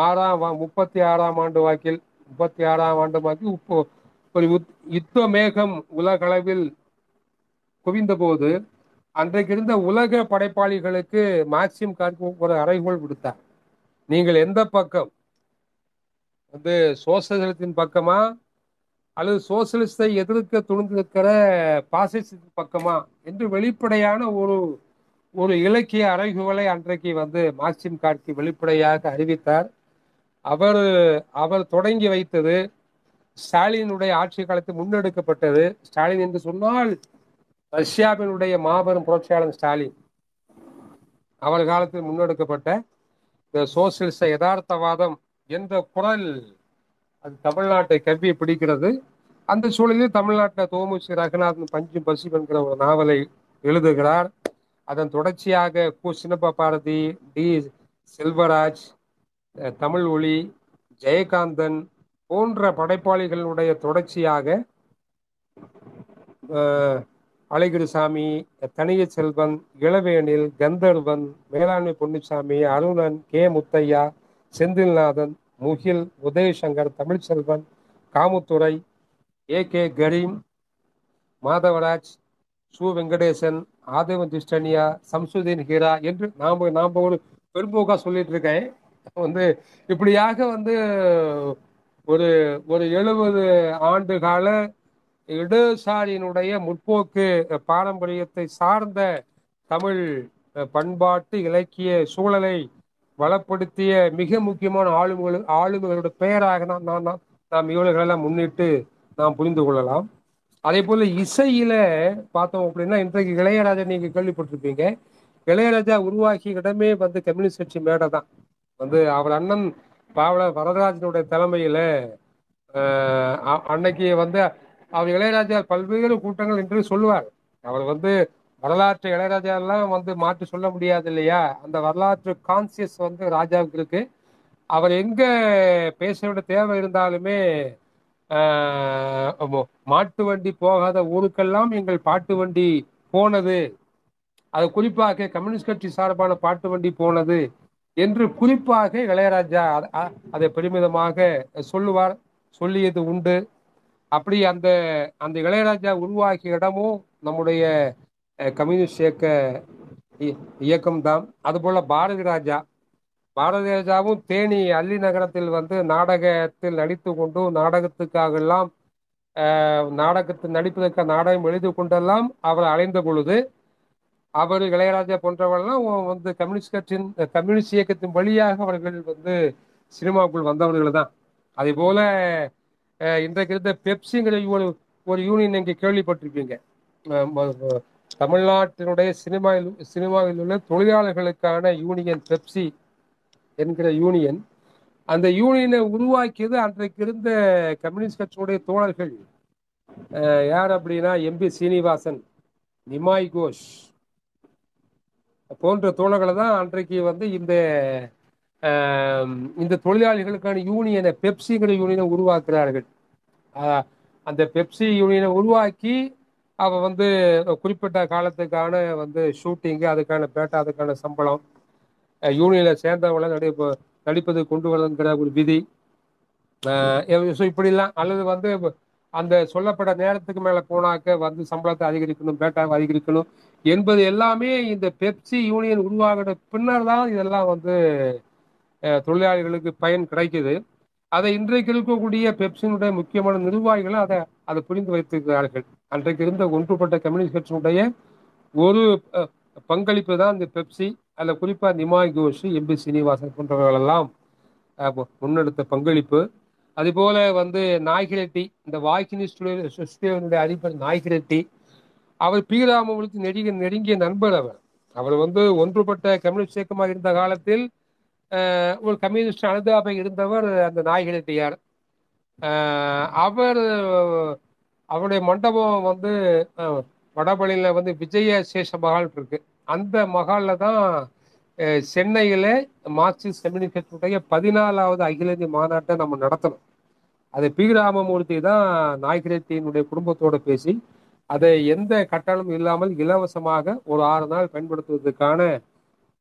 ஆறாம் முப்பத்தி ஆறாம் ஆண்டு வாக்கில் முப்பத்தி ஆறாம் ஆண்டு வாக்கில் இப்போ ஒரு யுத்த மேகம் உலகளவில் குவிந்த போது அன்றைக்கு இருந்த உலக படைப்பாளிகளுக்கு மேக்சிம் கார்க்கு ஒரு அறைகோள் விடுத்தார் நீங்கள் எந்த பக்கம்? வந்து சோசியலிசத்தின் பக்கமா? அல்லது சோசியலிஸ்டை எதிர்க்க துணிந்திருக்கிற பாசிஸ்ட் பக்கமா என்று வெளிப்படையான ஒரு ஒரு இலக்கிய அறைகுவலை அன்றைக்கு வந்து மார்க்சிம் கார்கி வெளிப்படையாக அறிவித்தார். அவர் அவர் தொடங்கி வைத்தது ஸ்டாலினுடைய ஆட்சி காலத்தில் முன்னெடுக்கப்பட்டது. ஸ்டாலின் என்று சொன்னால் ரஷ்யாவினுடைய மாபெரும் புரட்சியாளர் ஸ்டாலின். அவர் காலத்தில் முன்னெடுக்கப்பட்ட இந்த சோசியலிச யதார்த்தவாதம் என்ற குரல் அது தமிழ்நாட்டை கவ்வியை பிடிக்கிறது. அந்த சூழலில் தமிழ்நாட்டில் தோமுசி ரகுநாதன் பஞ்சும் பசி ஒரு நாவலை எழுதுகிறார். அதன் தொடர்ச்சியாக கு சின்னப்ப பாரதி டி செல்வராஜ் தமிழ் ஒளி ஜெயகாந்தன் போன்ற படைப்பாளிகளுடைய தொடர்ச்சியாக அழகிரிசாமி தனிய Selvan Ilavenil Kandharvan Melanmai Ponnusamy Arunan K Muthiah Senthilnathan Mugil Udhayasankar Tamilselvan Kamuthurai A K Kareem Madhavaraj Su. Venkatesan Aadhavan திஷ்டனியா Samsudeen Heera என்று நாம் நாம் ஒரு பெரும்போக்கா சொல்லிட்டு இருக்கேன். வந்து இப்படியாக வந்து ஒரு ஒரு எழுபது ஆண்டு கால இடதுசாரியினுடைய முற்போக்கு பாரம்பரியத்தை சார்ந்த தமிழ் பண்பாட்டு இலக்கிய சூழலை வளப்படுத்திய மிக முக்கியமான ஆளுமைகள் ஆளுமைகளோட பெயராக நாம் நாம் நாம் இவர்களெல்லாம் முன்னிட்டு நாம் புரிந்து கொள்ளலாம். அதே போல இசையில பார்த்தோம் அப்படின்னா இன்றைக்கு இளையராஜா நீங்க கேள்விப்பட்டிருப்பீங்க. இளையராஜா உருவாக்கிய இடமே வந்து கம்யூனிஸ்ட் கட்சி மேடை தான் வந்து அவர் அண்ணன் பாவல வரதராஜனுடைய தலைமையில அன்னைக்கு வந்து அவர் இளையராஜா பல்வேறு கூட்டங்கள் என்று சொல்லுவார். அவர் வந்து வரலாற்று இளையராஜா எல்லாம் வந்து மாற்றி சொல்ல முடியாது இல்லையா? அந்த வரலாற்று கான்சியஸ் வந்து ராஜாவுக்கு இருக்கு. அவர் எங்க பேச வேண்டிய தேவை இருந்தாலுமே மாட்டு வண்டி போகாத ஊருக்கெல்லாம் எங்கள் பாட்டு வண்டி போனது. அது குறிப்பாக கம்யூனிஸ்ட் கட்சி சார்பான பாட்டு வண்டி போனது என்று குறிப்பாக இளையராஜா அதை பெருமிதமாக சொல்லுவார் சொல்லியது உண்டு. அப்படி அந்த அந்த இளையராஜா உருவாக்கிய இடமும் நம்முடைய கம்யூனிஸ்ட் இயக்க இயக்கம்தான். அதுபோல பாரதி ராஜா. பாரதி ராஜாவும் தேனி அள்ளி நகரத்தில் வந்து நாடகத்தில் நடித்து கொண்டு நாடகத்துக்காக எல்லாம் நாடகத்தில் நடிப்பதற்காக நாடகம் எழுதி கொண்டெல்லாம் அவர் அலைந்த பொழுது அவர் இளையராஜா போன்றவர்கள்லாம் வந்து கம்யூனிஸ்ட் கட்சியின் கம்யூனிஸ்ட் இயக்கத்தின் வழியாக அவர்கள் வந்து சினிமாவுக்குள் வந்தவர்கள் தான். அதே போல இன்றைக்கு இருந்த பெப்சிங்கிற ஒரு ஒரு யூனியன் இங்கே கேள்விப்பட்டிருப்பீங்க. தமிழ்நாட்டினுடைய சினிமாவில் சினிமாவில் உள்ள தொழிலாளர்களுக்கான யூனியன் பெப்சி என்கிற யூனியன். அந்த யூனியனை உருவாக்கியது அன்றைக்கு இருந்த கம்யூனிஸ்ட் கட்சியுடைய தோழர்கள். யார் அப்படின்னா எம்பி சீனிவாசன் நிமாய் கோஷ் போன்ற தோழர்களை தான் அன்றைக்கு வந்து இந்த இந்த தொழிலாளிகளுக்கான யூனியனை பெப்சிங்கிற யூனியனை உருவாக்குறார்கள். அந்த பெப்சி யூனியனை உருவாக்கி அவள் வந்து குறிப்பிட்ட காலத்துக்கான வந்து ஷூட்டிங்கு அதுக்கான பேட்டா அதுக்கான சம்பளம் யூனியனில் சேர்ந்தவங்கள நடி நடிப்பது கொண்டு வரதுங்கிற ஒரு விதி. ஸோ இப்படிலாம் அல்லது வந்து அந்த சொல்லப்பட்ட நேரத்துக்கு மேலே போனாக்க வந்து சம்பளத்தை அதிகரிக்கணும் பேட்டாவை அதிகரிக்கணும் என்பது எல்லாமே இந்த பெப்சி யூனியன் உருவாகின பின்னர் தான் இதெல்லாம் வந்து தொழிலாளிகளுக்கு பயன் கிடைக்குது. அதை இன்றைக்கு இருக்கக்கூடிய பெப்சினுடைய முக்கியமான நிர்வாகிகள் அதை அதை புரிந்து வைத்திருக்கிறார்கள். அன்றைக்கு இருந்த ஒன்றுபட்ட கம்யூனிஸ்ட் கட்சியினுடைய ஒரு பங்களிப்பு தான் இந்த பெப்சி அதில் குறிப்பாக நிமாய் கோஷ் எம்பி சீனிவாசன் போன்றவர்களெல்லாம் முன்னெடுத்த பங்களிப்பு. அதுபோல வந்து நாய்கிரெட்டி இந்த வாய்க்கினி சுஸ்தேவனுடைய அதிபர் நாய்கிரெட்டி அவர் பி. ராமமூர்த்தி நெருங்கிய நெருங்கிய நண்பர் அவர். அவர் வந்து ஒன்றுபட்ட கம்யூனிஸ்ட் இயக்கமாக இருந்த காலத்தில் ஒரு கம்யூனிஸ்ட் அனுதாபம் இருந்தவர் அந்த நாய்கிரெட்டியார் அவர் அவருடைய மண்டபம் வந்து அஹ், வடபழனியில் வந்து விஜய சேஷ மகால் இருக்கு. அந்த மகால்ல தான் அஹ், சென்னையில மார்க்சிஸ்ட் கம்யூனிஸ்டுடைய பதினாலாவது அகில இந்திய மாநாட்டை நம்ம நடத்தணும். அது பி ராமமூர்த்தி தான் நாயகிரத்தியினுடைய குடும்பத்தோட பேசி அதை எந்த கட்டணம் இல்லாமல் இலவசமாக ஒரு ஆறு நாள் பயன்படுத்துவதற்கான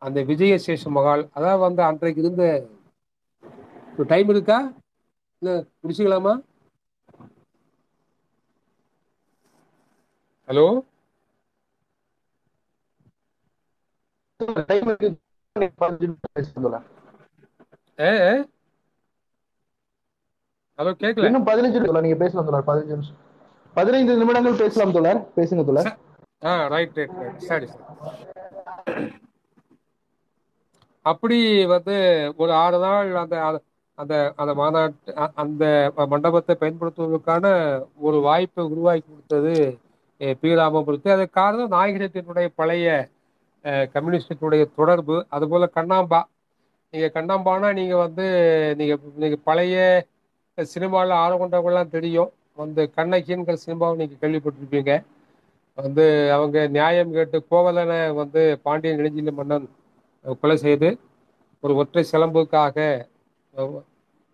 அந்த விஜயசேஷ மகால் அதாவது வந்து அன்றைக்கு இருந்த டைம் இருக்கா? இல்லை முடிச்சுக்கலாமா? ஹலோ? ஹலோ கேட்கல
இன்னும் பதினஞ்சு தோழர், நீங்க பேசலாம் தோழர் பதினஞ்சு நிமிஷம். பதினைந்து நிமிடங்கள் பேசலாம் தோழர் பேசுங்க தோழர்.
ஆ ரைட் ரைட் ரைட் சரி சரி. அப்படி வந்து ஒரு ஆறு நாள் அந்த அந்த- அந்த மாநாட்டு அந்த மண்டபத்தை பயன்படுத்துவதற்கான ஒரு வாய்ப்பை உருவாக்கி கொடுத்தது அஹ், பி ராமபுரத்து அதுக்கு காரணம் நாயகத்தினுடைய பழைய அஹ், தொடர்பு. அதுபோல கண்ணாம்பா. நீங்கள் கண்ணாம்பானா நீங்கள் வந்து நீங்கள் நீங்கள் பழைய சினிமாவில் ஆர்வம் தெரியும். வந்து கண்ணகிங்கிற சினிமாவை நீங்கள் கேள்விப்பட்டிருப்பீங்க. வந்து அவங்க நியாயம் கேட்டு கோவலனை வந்து பாண்டியன் நெடுஞ்சில மன்னன் கொலை செய்து ஒரு ஒற்றை சிலம்புக்காக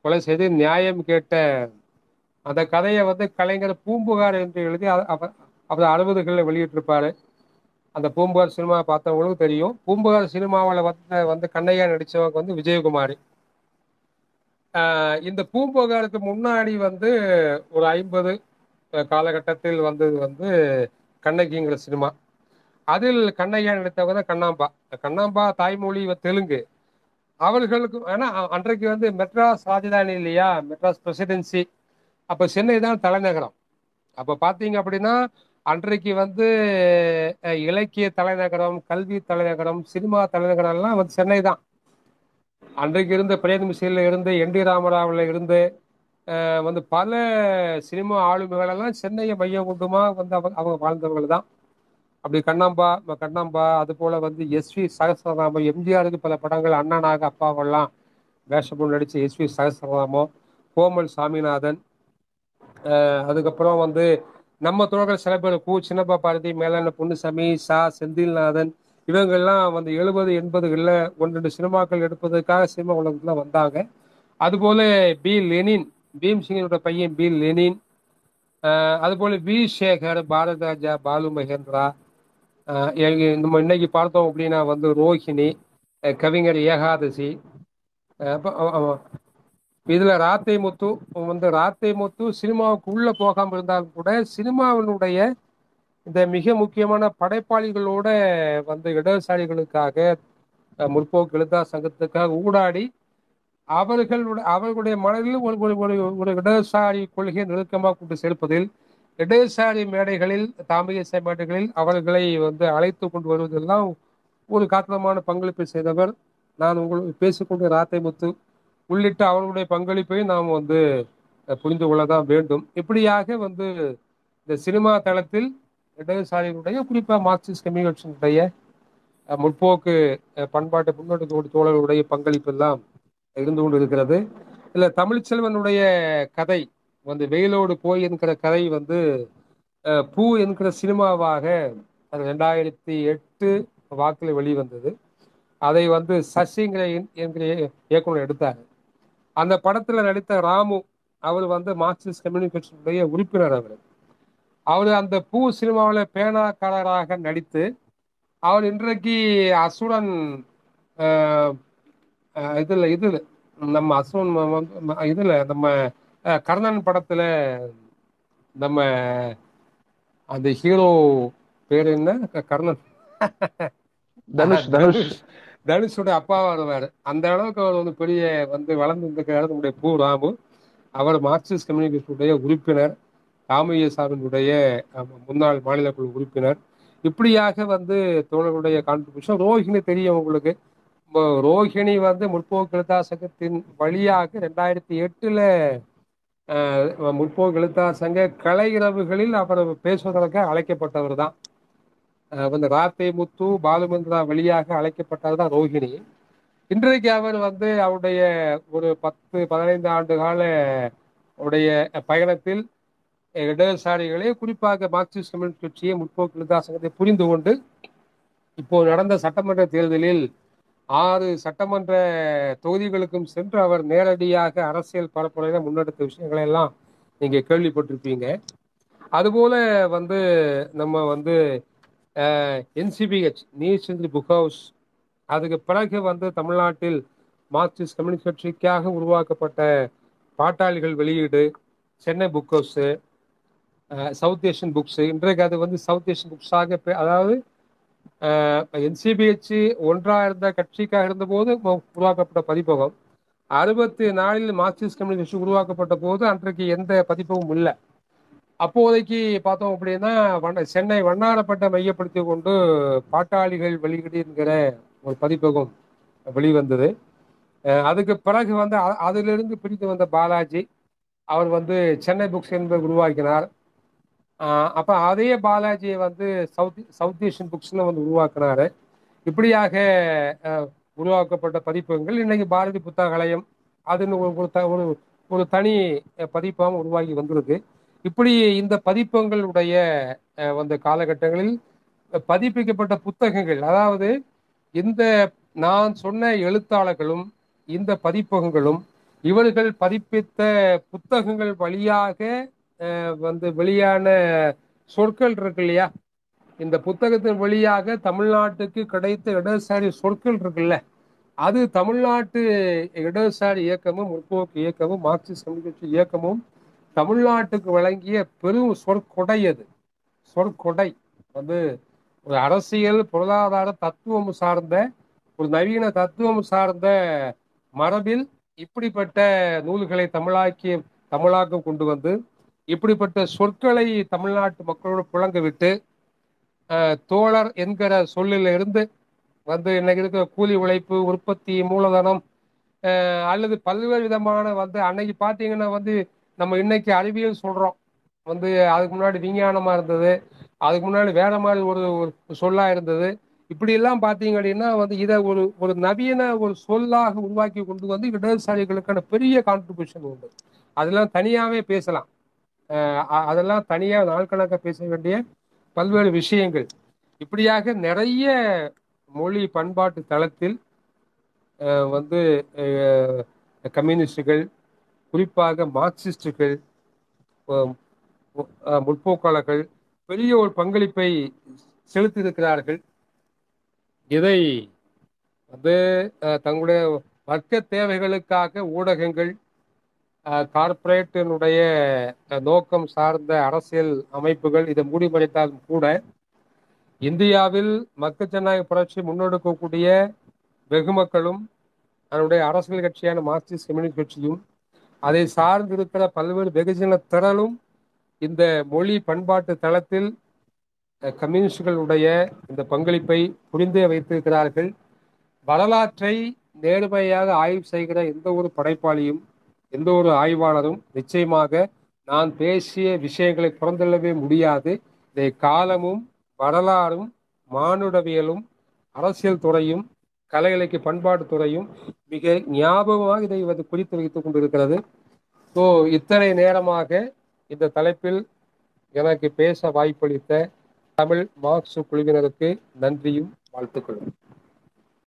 கொலை செய்து நியாயம் கேட்ட அந்த கதையை வந்து கலைஞர் பூம்புகார் என்று எழுதி அப்புறம் அவர் அறுபதுகளில் வெளியிட்டிருப்பாரு. அந்த பூம்புகார் சினிமா பார்த்தவங்களுக்கு தெரியும். பூம்புகார் சினிமாவில் வந்து வந்து கண்ணையா நடிச்சவங்க வந்து விஜயகுமார். ஆஹ் இந்த பூம்புகாருக்கு முன்னாடி வந்து ஒரு ஐம்பது காலகட்டத்தில் வந்தது வந்து கண்ணகிங்கிற சினிமா. அதில் கண்ணையா நடித்தவங்க தான் கண்ணாம்பா. கண்ணாம்பா தாய்மொழி தெலுங்கு. அவர்களுக்கு ஏன்னா அன்றைக்கு வந்து மெட்ராஸ் ராஜதானி இல்லையா? மெட்ராஸ் பிரசிடென்சி. அப்போ சென்னை தான் தலைநகரம். அப்போ பார்த்தீங்க அப்படின்னா அன்றைக்கு வந்து இலக்கிய தலைநகரம் கல்வி தலைநகரம் சினிமா தலைநகரம் எல்லாம் வந்து சென்னை தான். அன்றைக்கு இருந்த பிரேதமிசையில் இருந்து என் டி ராமராவில் இருந்து வந்து பல சினிமா ஆளுமைகள் எல்லாம் சென்னையை மையம் கொண்டுமா வந்து அவங்க அவங்க வாழ்ந்தவர்கள் தான். அப்படி கண்ணாம்பா ம- கண்ணாம்பா அது போல வந்து எஸ்வி சகசரராமன் எம்ஜிஆருக்கு பல படங்கள் அண்ணனாக அப்பாவெல்லாம் வேஷம் நடித்த எஸ்வி சகசரராமன் கோமல் சாமிநாதன் அதுக்கப்புறம் வந்து நம்ம தோழர்கள் சில பேர் கு சின்னப்பா பாரதி மேலான பொன்னுசாமி சா செந்தில்நாதன் இவங்கெல்லாம் வந்து எழுபது எண்பதுகளில் ஒன்று ரெண்டு சினிமாக்கள் எடுப்பதற்காக சினிமா உலகத்தில் வந்தாங்க. அதுபோல பி. லெனின் பீம்சிங்கனோட பையன் பி. லெனின் அஹ் அதுபோல வி. சேகர் பாரத் ராஜா பாலு மகேந்திரா நம்ம இன்னைக்கு பார்த்தோம் அப்படின்னா வந்து ரோஹிணி கவிஞர் ஏகாதசி இதுல ராத்தை முத்து வந்து ராத்தை முத்து சினிமாவுக்கு உள்ள போகாம இருந்தாலும் கூட சினிமாவினுடைய இந்த மிக முக்கியமான படைப்பாளிகளோட வந்து இடதுசாரிகளுக்காக முற்போக்கு எழுத்தா சங்கத்துக்காக ஊடாடி அவர்களுடைய அவர்களுடைய மனதில் ஒரு ஒரு ஒரு இடதுசாரி கொள்கையை நெருக்கமாக கொண்டு சேர்ப்பதில் இடதுசாரி மேடைகளில் தாமிரசை மேடைகளில் அவர்களை வந்து அழைத்து கொண்டு வருவதெல்லாம் ஒரு காத்திரமான பங்களிப்பை செய்தவர். நான் உங்களுக்கு பேசிக்கொண்டு ராத்தை முத்து உள்ளிட்ட அவர்களுடைய பங்களிப்பை நாம் வந்து புரிந்து கொள்ளதான் வேண்டும். இப்படியாக வந்து இந்த சினிமா தளத்தில் இடதுசாரிகளுடைய குறிப்பாக மார்க்சிஸ்ட் கம்யூனிஸ்டினுடைய முற்போக்கு பண்பாட்டு முன்னோட்டு தோழர்களுடைய பங்களிப்பு எல்லாம் இருந்து கொண்டு இருக்கிறது இல்ல தமிழ்ச்செல்வனுடைய கதை வந்து வெயிலோடு போய் என்கிற கதை வந்து பூ என்கிற சினிமாவாக அது ரெண்டாயிரத்தி எட்டு வாக்கில் வெளிவந்தது. அதை வந்து சசிங்கிற என்- என்கிற இயக்குனர் எடுத்தாங்க அந்த படத்துல நடித்த ராமு அவர் வந்து மார்க்சிஸ்ட் கம்யூனிகேஷனுடைய உறுப்பினர் அவர். அவர் அந்த பூ சினிமாவில் பேனாக்காரராக நடித்து அவர் இன்றைக்கு அசுரன் இதில் இதில் இதுல இதுல நம்ம அசுரன் வந்து இதுல நம்ம அஹ், கர்ணன் படத்துல நம்ம அந்த ஹீரோ பேர் என்ன? கர்ணன்.
தனுஷ் தனுஷ்.
தனுஷோட அப்பாவானவர் அந்த அளவுக்கு அவர் வந்து பெரிய வந்து வளர்ந்து இருந்திருக்கிறாரு நம்முடைய பூ ராமு அவர் மார்க்சிஸ்ட் கம்யூனிஸ்டுடைய உறுப்பினர் ராமையசாமியினுடைய ஆமா, முன்னாள் மாநில குழு உறுப்பினர். இப்படியாக வந்து தோழர்களுடைய கான்ட்ரிபியூஷன் ரோஹிணி தெரியும் உங்களுக்கு. ரோஹிணி வந்து முற்போக்கு எழுத்தா சங்கத்தின் வழியாக ரெண்டாயிரத்தி எட்டுல முற்போக்கு எழுத்தா சங்க கலை இரவுகளில் அவர் பேசுவதற்காக அழைக்கப்பட்டவர் தான் வந்து ராத்தே முத்து பாலுமந்திரா வழியாக அழைக்கப்பட்டவர் தான் ரோஹிணி. இன்றைக்கு அவர் வந்து அவருடைய ஒரு பத்து பதினைந்து ஆண்டு கால உடைய பயணத்தில் இடதுசாரிகளே குறிப்பாக மார்க்சிஸ்ட் கம்யூனிஸ்ட் கட்சியை முற்போக்கு எழுத்தா புரிந்து கொண்டு இப்போ நடந்த சட்டமன்ற தேர்தலில் ஆறு சட்டமன்ற தொகுதிகளுக்கும் சென்று அவர் நேரடியாக அரசியல் பரப்புரையில முன்னெடுத்த விஷயங்களை எல்லாம் நீங்க கேள்விப்பட்டிருப்பீங்க. அதுபோல வந்து நம்ம வந்து என்சிபிஹெச் நீர் சிந்தி புக் ஹவுஸ் அதுக்கு பிறகு வந்து தமிழ்நாட்டில் மார்க்சிஸ்ட் கம்யூனிஸ்ட் கட்சிக்காக உருவாக்கப்பட்ட பாட்டாளிகள் வெளியீடு Chennai book house South Asian books இன்றைக்கு அது வந்து சவுத் ஏஷியன் புக்ஸாக அதாவது என்சிபிஹெச் ஒன்றாக இருந்த கட்சிக்காக இருந்தபோது உருவாக்கப்பட்ட பதிப்பகம். அறுபத்தி நாலில் மார்க்சிஸ்ட் கம்யூனிஸ்ட் கட்சி உருவாக்கப்பட்ட போது அன்றைக்கு எந்த பதிப்பகமும் இல்லை. அப்போதைக்கு பார்த்தோம் அப்படின்னா வண்ண- சென்னை வண்ணாரப்பட்டை மையப்படுத்தி கொண்டு பாட்டாளிகள் வெளியீடு என்கிற ஒரு பதிப்பகம் வெளிவந்தது. அதுக்கு பிறகு வந்து அதிலிருந்து பிரித்து வந்த பாலாஜி அவர் வந்து சென்னை புக்ஸ் என்பதை உருவாக்கினார். அப்போ அதே பாலாஜியை வந்து சவுத் சவுத் ஏஷியன் புக்ஸ்னு வந்து உருவாக்கினாரு. இப்படியாக உருவாக்கப்பட்ட பதிப்பகங்கள் இன்னைக்கு பாரதி புத்தகலயம் அதுன்னு ஒரு ஒரு த- ஒரு ஒரு தனி பதிப்பாகவும் பதிப்பகம் உருவாகி வந்திருக்கு. இப்படி இந்த பதிப்பங்களுடைய வந்த காலகட்டங்களில் பதிப்பிக்கப்பட்ட புத்தகங்கள் அதாவது இந்த நான் சொன்ன எழுத்தாளர்களும் இந்த பதிப்பகங்களும் இவர்கள் பதிப்பித்த புத்தகங்கள் வழியாக வந்து வெளியான சொற்கள் இருக்கு இல்லையா? இந்த புத்தகத்தின் வழியாக தமிழ்நாட்டுக்கு கிடைத்த இடதுசாரி சொற்கள் இருக்குல்ல அது தமிழ்நாட்டு இடதுசாரி இயக்கமும் முற்போக்கு இயக்கமும் மார்க்சிஸ்ட் கம்யூனிஸ்ட் இயக்கமும் தமிழ்நாட்டுக்கு வழங்கிய பெரும் சொற்கொடை அது. சொற்கொடை. வந்து ஒரு அரசியல் பொருளாதார தத்துவம் சார்ந்த ஒரு நவீன தத்துவம் சார்ந்த மரபில் இப்படிப்பட்ட நூல்களை தமிழாக்கி தமிழாக்கம் கொண்டு வந்து இப்படிப்பட்ட சொற்களை தமிழ்நாட்டு மக்களோடு புழங்க விட்டு தோழர் என்கிற சொல்லிலிருந்து வந்து இன்னைக்கு இருக்கிற கூலி உழைப்பு உற்பத்தி மூலதனம் அல்லது பல்வேறு விதமான வந்து அன்னைக்கு பார்த்தீங்கன்னா வந்து நம்ம இன்னைக்கு அறிவியல் சொல்றோம். வந்து அதுக்கு முன்னாடி விஞ்ஞானமா இருந்தது அதுக்கு முன்னாடி வேற மாதிரி ஒரு ஒரு சொல்லா இருந்தது. இப்படி எல்லாம் பார்த்தீங்க அப்படின்னா வந்து இதை ஒரு ஒரு நவீன ஒரு சொல்லாக உருவாக்கி கொண்டு வந்து இடதுசாரிகளுக்கான பெரிய கான்ட்ரிபியூஷன் உண்டு. அதெல்லாம் தனியாவே பேசலாம். அதெல்லாம் தனியா நாள் பேச வேண்டிய பல்வேறு விஷயங்கள். இப்படியாக நிறைய மொழி பண்பாட்டு தளத்தில் வந்து கம்யூனிஸ்டுகள் குறிப்பாக மார்க்சிஸ்டுகள் முற்போக்காளர்கள் பெரிய ஒரு பங்களிப்பை செலுத்தியிருக்கிறார்கள். இதை வந்து அஹ், தங்களுடைய வர்க்க தேவைகளுக்காக ஊடகங்கள் கார்ப்பரேட்டினுடைய நோக்கம் சார்ந்த அரசியல் அமைப்புகள் இதை மூடிமறைத்தாலும் கூட இந்தியாவில் மக்கள் ஜனநாயக புரட்சி முன்னெடுக்கக்கூடிய வெகுமக்களும் அதனுடைய அரசியல் கட்சியான மார்க்சிஸ்ட் கம்யூனிஸ்ட் கட்சியும் அதை சார்ந்திருக்கிற பல்வேறு வெகுஜன திரளும் இந்த மொழி பண்பாட்டு தளத்தில் கம்யூனிஸ்டுகளுடைய இந்த பங்களிப்பை புரிந்தே வைத்திருக்கிறார்கள். வரலாற்றை நேர்மையாக ஆய்வு செய்கிற எந்த ஒரு படைப்பாளியும் எந்த ஒரு ஆய்வாளரும் நிச்சயமாக நான் பேசிய விஷயங்களை புறந்தள்ளவே முடியாது. இதை காலமும் வரலாறும் மானுடவியலும் அரசியல் துறையும் கலை இலக்கிய பண்பாட்டு துறையும் மிக ஞாபகமாக இதை வந்து குறித்து வைத்துக் கொண்டிருக்கிறது. ஸோ இத்தனை நேரமாக இந்த தலைப்பில் எனக்கு பேச வாய்ப்பளித்த தமிழ் மார்க்சு குழுவினருக்கு நன்றியும் வாழ்த்துக்களும்.